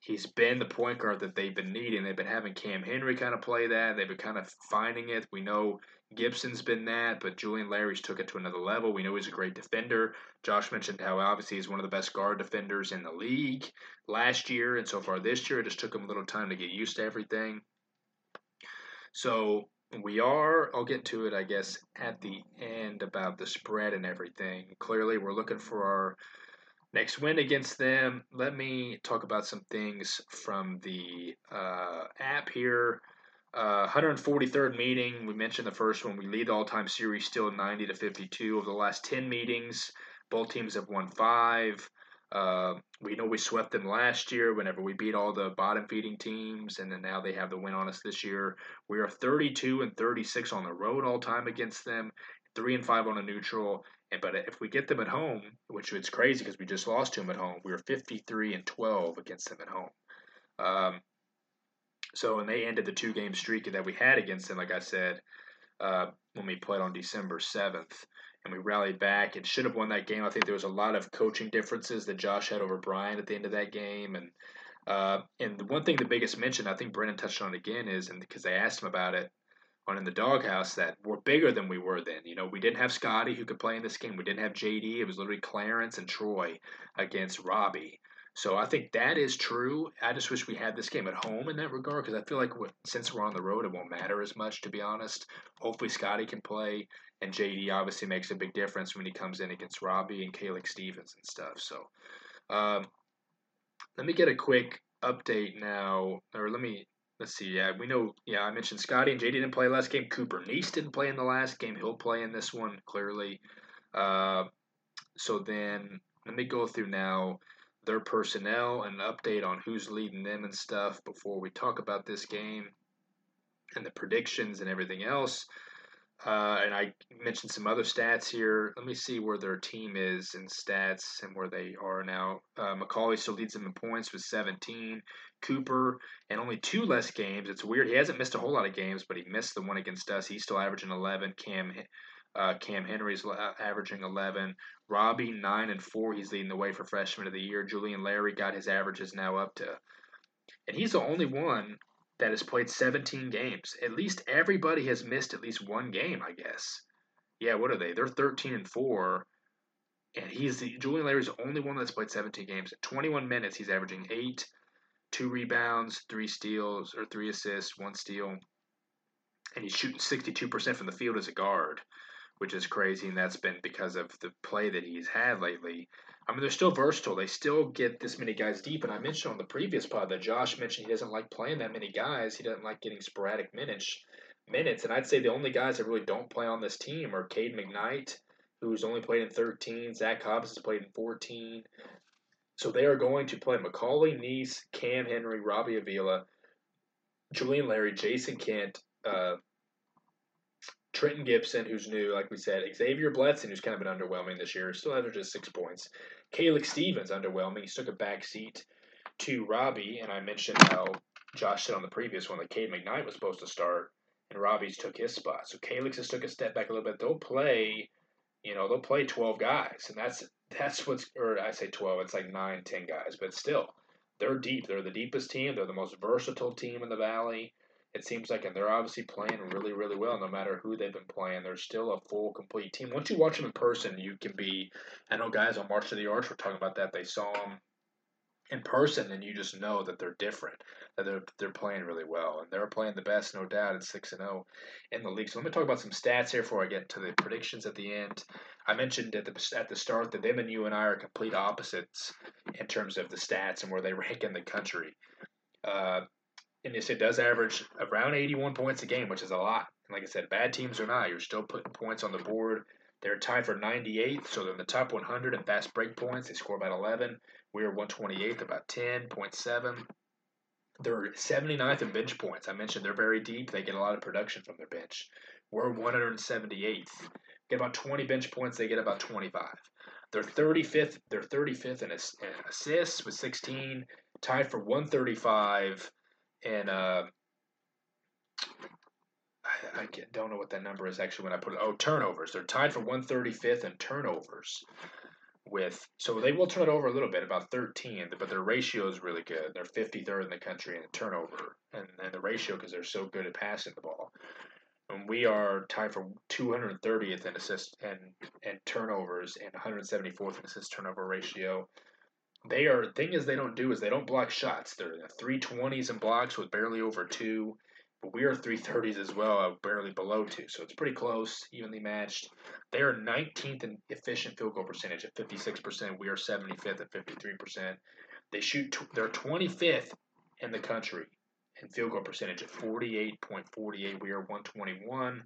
He's been the point guard that they've been needing. They've been having Cam Henry kind of play that. They've been kind of finding it. We know Gibson's been that, but Julian Larry's took it to another level. We know he's a great defender. Josh mentioned how obviously he's one of the best guard defenders in the league last year, and so far this year. It just took him a little time to get used to everything. So we are, I'll get to it, I guess, at the end about the spread and everything. Clearly, we're looking for our next win against them. Let me talk about some things from the uh, app here. Uh, 143rd meeting. We mentioned the first one. We lead the all-time series still 90 to 52. Of the last 10 meetings, both teams have won five. Uh, we know we swept them last year whenever we beat all the bottom feeding teams, and then now they have the win on us this year. We are 32 and 36 on the road all time against them, three and five on a neutral. And but if we get them at home, which is crazy because we just lost to them at home, we were 53 and 12 against them at home. Um, so, and they ended the two game streak that we had against them, like I said, uh, when we played on December 7th. And we rallied back and should have won that game. I think there was a lot of coaching differences that Josh had over Brian at the end of that game. And uh, and the one thing, the biggest mention, I think Brendan touched on again, is and because they asked him about it on in the doghouse, that we're bigger than we were then. You know, we didn't have Scotty who could play in this game. We didn't have JD. It was literally Clarence and Troy against Robbie. So I think that is true. I just wish we had this game at home in that regard because I feel like since we're on the road, it won't matter as much, to be honest. Hopefully, Scotty can play, and JD obviously makes a big difference when he comes in against Robbie and Kailex Stevens and stuff. So um, let me get a quick update now, or let me. Let's see. Yeah, we know. Yeah, I mentioned Scotty and JD didn't play last game. Cooper Neese didn't play in the last game. He'll play in this one clearly. Uh, so then let me go through now their personnel and an update on who's leading them and stuff before we talk about this game and the predictions and everything else. Uh, and I mentioned some other stats here. Let me see where their team is in stats and where they are now. Uh, McCauley still leads them in points with 17. Cooper and only two less games. It's weird. He hasn't missed a whole lot of games, but he missed the one against us. He's still averaging 11. Cam uh, Cam Henry's averaging 11. Robbie, 9 and 4. He's leading the way for freshman of the year. Julian Larry got his averages now up to. And he's the only one that has played 17 games. At least everybody has missed at least one game, I guess. Yeah, what are they? They're 13 and 4. And he's the Julian Larry's the only one that's played 17 games. At 21 minutes, he's averaging 8, 2 rebounds, 3 steals, or 3 assists, 1 steal. And he's shooting 62% from the field as a guard which is crazy, and that's been because of the play that he's had lately. I mean, they're still versatile. They still get this many guys deep. And I mentioned on the previous pod that Josh mentioned he doesn't like playing that many guys. He doesn't like getting sporadic minutes. Minutes, and I'd say the only guys that really don't play on this team are Cade McKnight, who's only played in 13. Zach Hobbs has played in 14. So they are going to play McCauley, Neese, Cam Henry, Robbie Avila, Julian Larry, Jayson Kent, uh, Trenton Gibson, who's new, like we said, Xavier Bledson, who's kind of been underwhelming this year, still averages six points. Kailex Stevens, underwhelming. He took a back seat to Robbie, and I mentioned how Josh said on the previous one that Cade McKnight was supposed to start, and Robbie's took his spot. So Kailex has took a step back a little bit. They'll play, you know, they'll play 12 guys, and that's that's what's, or I say 12, it's like 9, 10 guys, but still, they're deep. They're the deepest team. They're the most versatile team in the Valley it seems like, and they're obviously playing really, really well. No matter who they've been playing, they're still a full, complete team. Once you watch them in person, you can be. I know guys on March to the Arch were talking about that. They saw them in person, and you just know that they're different. That they're they're playing really well, and they're playing the best, no doubt. at six and zero oh in the league. So let me talk about some stats here before I get to the predictions at the end. I mentioned at the at the start that them and you and I are complete opposites in terms of the stats and where they rank in the country. Uh, and yes, it does average around 81 points a game, which is a lot. And like I said, bad teams or not, you're still putting points on the board. They're tied for 98th, so they're in the top 100 in fast break points. They score about 11. We're 128th, about 10.7. They're 79th in bench points. I mentioned they're very deep. They get a lot of production from their bench. We're 178th. get about 20 bench points. They get about 25. They're 35th. They're 35th in, assists with 16, tied for 135, and uh, I, I don't know what that number is actually when I put it. Oh, turnovers. They're tied for 135th in turnovers with so they will turn it over a little bit, about 13, but their ratio is really good. They're 53rd in the country in turnover and, and the ratio because they're so good at passing the ball. And we are tied for 230th in assist and and turnovers and 174th in assist turnover ratio. They are thing is they don't do is they don't block shots. They're in the 320s in blocks with barely over two. But we are 330s as well, uh, barely below two. So it's pretty close, evenly matched. They are 19th in efficient field goal percentage at 56%. We are 75th at 53%. They shoot, they're 25th in the country in field goal percentage at 48.48. We are 121.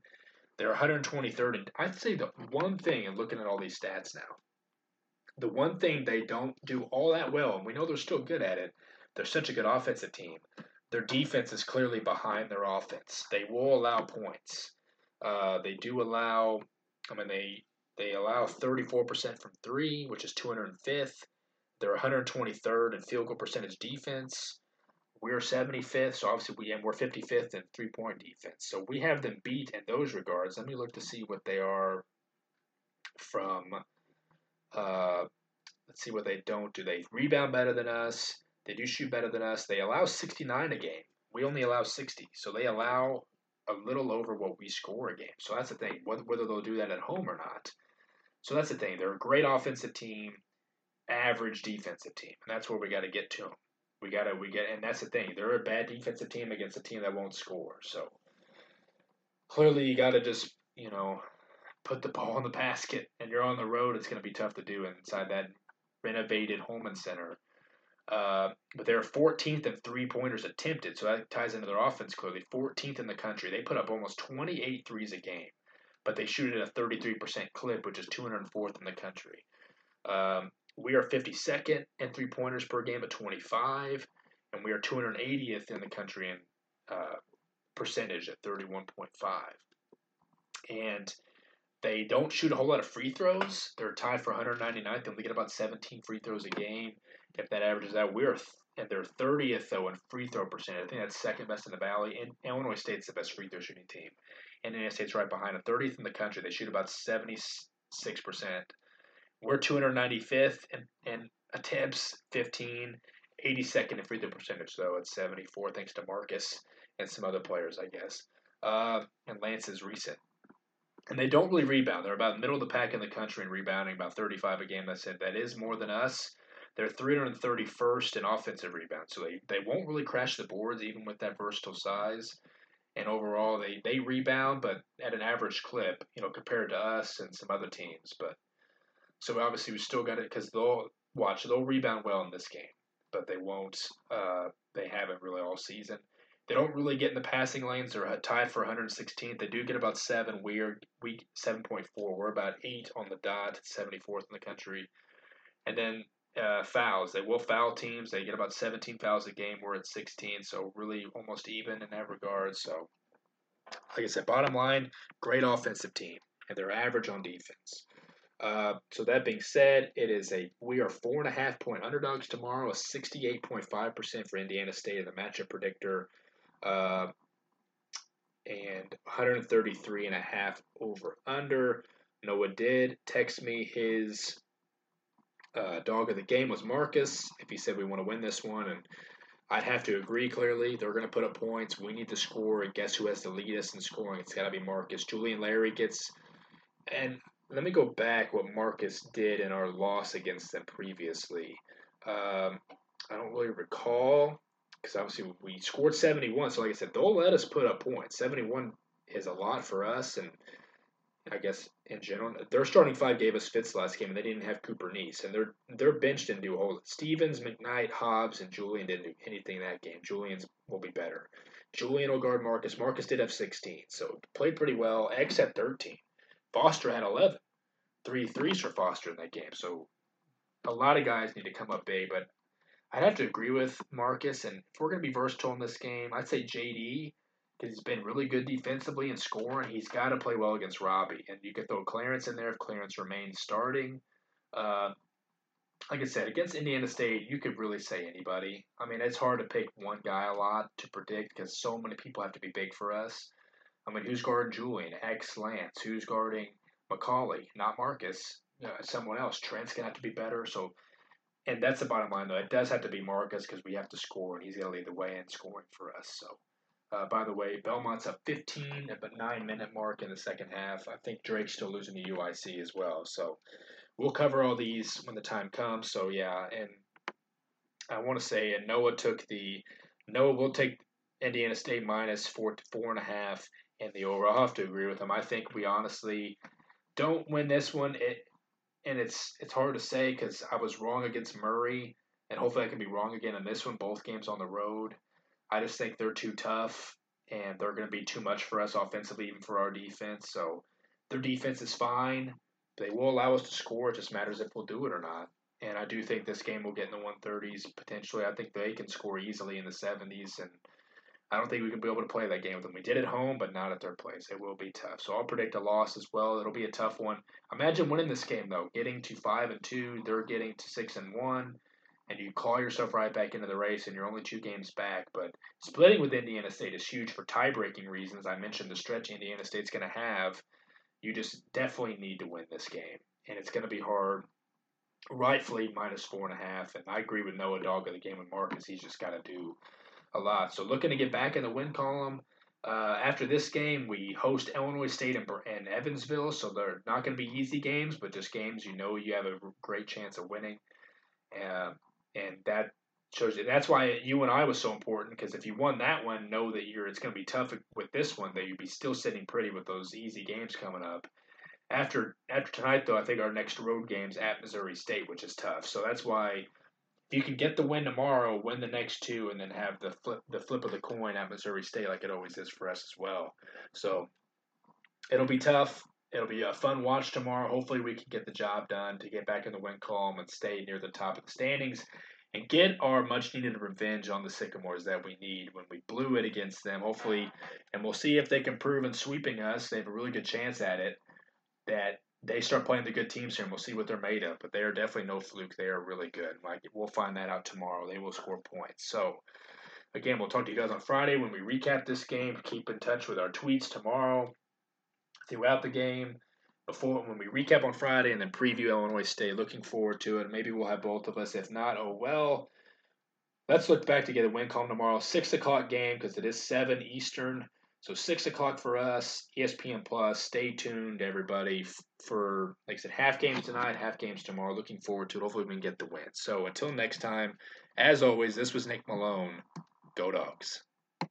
They're 123rd. And I'd say the one thing, and looking at all these stats now, the one thing they don't do all that well, and we know they're still good at it, they're such a good offensive team their defense is clearly behind their offense. They will allow points. Uh, they do allow. I mean, they they allow 34% from three, which is 205th. They're 123rd in field goal percentage defense. We're 75th, so obviously we and we're 55th in three point defense. So we have them beat in those regards. Let me look to see what they are from. Uh, let's see what they don't do. They rebound better than us. They do shoot better than us. They allow 69 a game. We only allow 60. So they allow a little over what we score a game. So that's the thing, whether they'll do that at home or not. So that's the thing. They're a great offensive team, average defensive team. And that's where we got to get to them. We got to, we get, and that's the thing. They're a bad defensive team against a team that won't score. So clearly you got to just, you know, put the ball in the basket and you're on the road. It's going to be tough to do inside that renovated Hulman Center uh, but they're 14th in three pointers attempted, so that ties into their offense clearly. 14th in the country. They put up almost 28 threes a game, but they shoot at a 33% clip, which is 204th in the country. Um, we are 52nd in three pointers per game at 25, and we are 280th in the country in uh, percentage at 31.5. And they don't shoot a whole lot of free throws. They're tied for 199th. They only get about 17 free throws a game if that averages out, we're th- and they're 30th though in free throw percentage. I think that's second best in the Valley. And Illinois State's the best free throw shooting team. And Indiana State's right behind them, 30th in the country. They shoot about 76%. We're 295th in, in attempts, 15, 82nd in free throw percentage, though it's 74, thanks to Marcus and some other players, I guess. Uh, and Lance is recent. And they don't really rebound. They're about middle of the pack in the country in rebounding, about 35 a game. I said that is more than us. They're 331st in offensive rebounds, so they, they won't really crash the boards even with that versatile size. And overall, they, they rebound, but at an average clip, you know, compared to us and some other teams. But so obviously we still got it because they'll watch they'll rebound well in this game, but they won't. Uh, they haven't really all season. They don't really get in the passing lanes. They're tied for 116th. They do get about seven. We're week 7.4. We're about eight on the dot, 74th in the country. And then uh, fouls. They will foul teams. They get about 17 fouls a game. We're at 16, so really almost even in that regard. So, like I said, bottom line, great offensive team, and they're average on defense. Uh, so that being said, it is a we are four and a half point underdogs tomorrow, a 68.5 percent for Indiana State in the matchup predictor, uh, and 133 and a half over under. Noah did text me his uh, dog of the game was Marcus. If he said we want to win this one, and I'd have to agree clearly. They're going to put up points. We need to score, and guess who has to lead us in scoring? It's got to be Marcus. Julian Larry gets. And let me go back what Marcus did in our loss against them previously. Um, I don't really recall because obviously we scored 71. So, like I said, they'll let us put up points. 71 is a lot for us, and I guess in general, their starting five gave us fits last game, and they didn't have Cooper Neese, and their their bench didn't do a whole. Stevens, McKnight, Hobbs, and Julian didn't do anything that game. Julian's will be better. Julian will guard Marcus. Marcus did have 16, so played pretty well. X had 13. Foster had 11. Three threes for Foster in that game. So a lot of guys need to come up big, but I'd have to agree with Marcus. And if we're going to be versatile in this game, I'd say JD because he's been really good defensively and scoring. He's got to play well against Robbie, and you could throw Clarence in there if Clarence remains starting. Uh, like I said, against Indiana State, you could really say anybody. I mean, it's hard to pick one guy a lot to predict because so many people have to be big for us. I mean, who's guarding Julian? X Lance. Who's guarding McCauley? Not Marcus. Uh, someone else. Trent's gonna have to be better. So, and that's the bottom line though. It does have to be Marcus because we have to score, and he's gonna lead the way in scoring for us. So, uh, by the way, Belmont's up 15 at the nine minute mark in the second half. I think Drake's still losing to UIC as well. So, we'll cover all these when the time comes. So yeah, and I want to say, and Noah took the Noah will take Indiana State minus four four and a half in the over. I'll have to agree with him. I think we honestly don't win this one. It and it's it's hard to say because I was wrong against Murray, and hopefully I can be wrong again in this one. Both games on the road. I just think they're too tough, and they're going to be too much for us offensively, even for our defense. So their defense is fine. They will allow us to score. It just matters if we'll do it or not. And I do think this game will get in the 130s potentially. I think they can score easily in the 70s, and I don't think we can be able to play that game with them. We did at home, but not at third place. It will be tough. So I'll predict a loss as well. It'll be a tough one. Imagine winning this game though, getting to five and two. They're getting to six and one, and you call yourself right back into the race, and you're only two games back. But splitting with Indiana State is huge for tie-breaking reasons. I mentioned the stretch Indiana State's going to have you just definitely need to win this game, and it's going to be hard. Rightfully minus four and a half, and I agree with Noah Dog of the game with Marcus. He's just got to do a lot. So looking to get back in the win column. Uh, after this game, we host Illinois State and, and Evansville, so they're not going to be easy games, but just games you know you have a great chance of winning. Uh, and that shows you that's why UNI was so important because if you won that one, know that you're it's going to be tough with this one that you'd be still sitting pretty with those easy games coming up. After after tonight though, I think our next road game's at Missouri State, which is tough. So that's why you can get the win tomorrow, win the next two, and then have the flip the flip of the coin at Missouri State like it always is for us as well. So it'll be tough. It'll be a fun watch tomorrow. Hopefully, we can get the job done to get back in the win column and stay near the top of the standings and get our much needed revenge on the Sycamores that we need when we blew it against them. Hopefully, and we'll see if they can prove in sweeping us. They have a really good chance at it. That they start playing the good teams here, and we'll see what they're made of. But they are definitely no fluke. They are really good. Like we'll find that out tomorrow. They will score points. So. Again, we'll talk to you guys on Friday when we recap this game. Keep in touch with our tweets tomorrow throughout the game before when we recap on Friday and then preview Illinois State. Looking forward to it. Maybe we'll have both of us. If not, oh well. Let's look back to get a win column tomorrow. Six o'clock game because it is seven Eastern. So six o'clock for us. ESPN Plus. Stay tuned, everybody, for like I said, half games tonight, half games tomorrow. Looking forward to it. Hopefully we can get the win. So until next time, as always, this was Nick Malone. Go Dogs.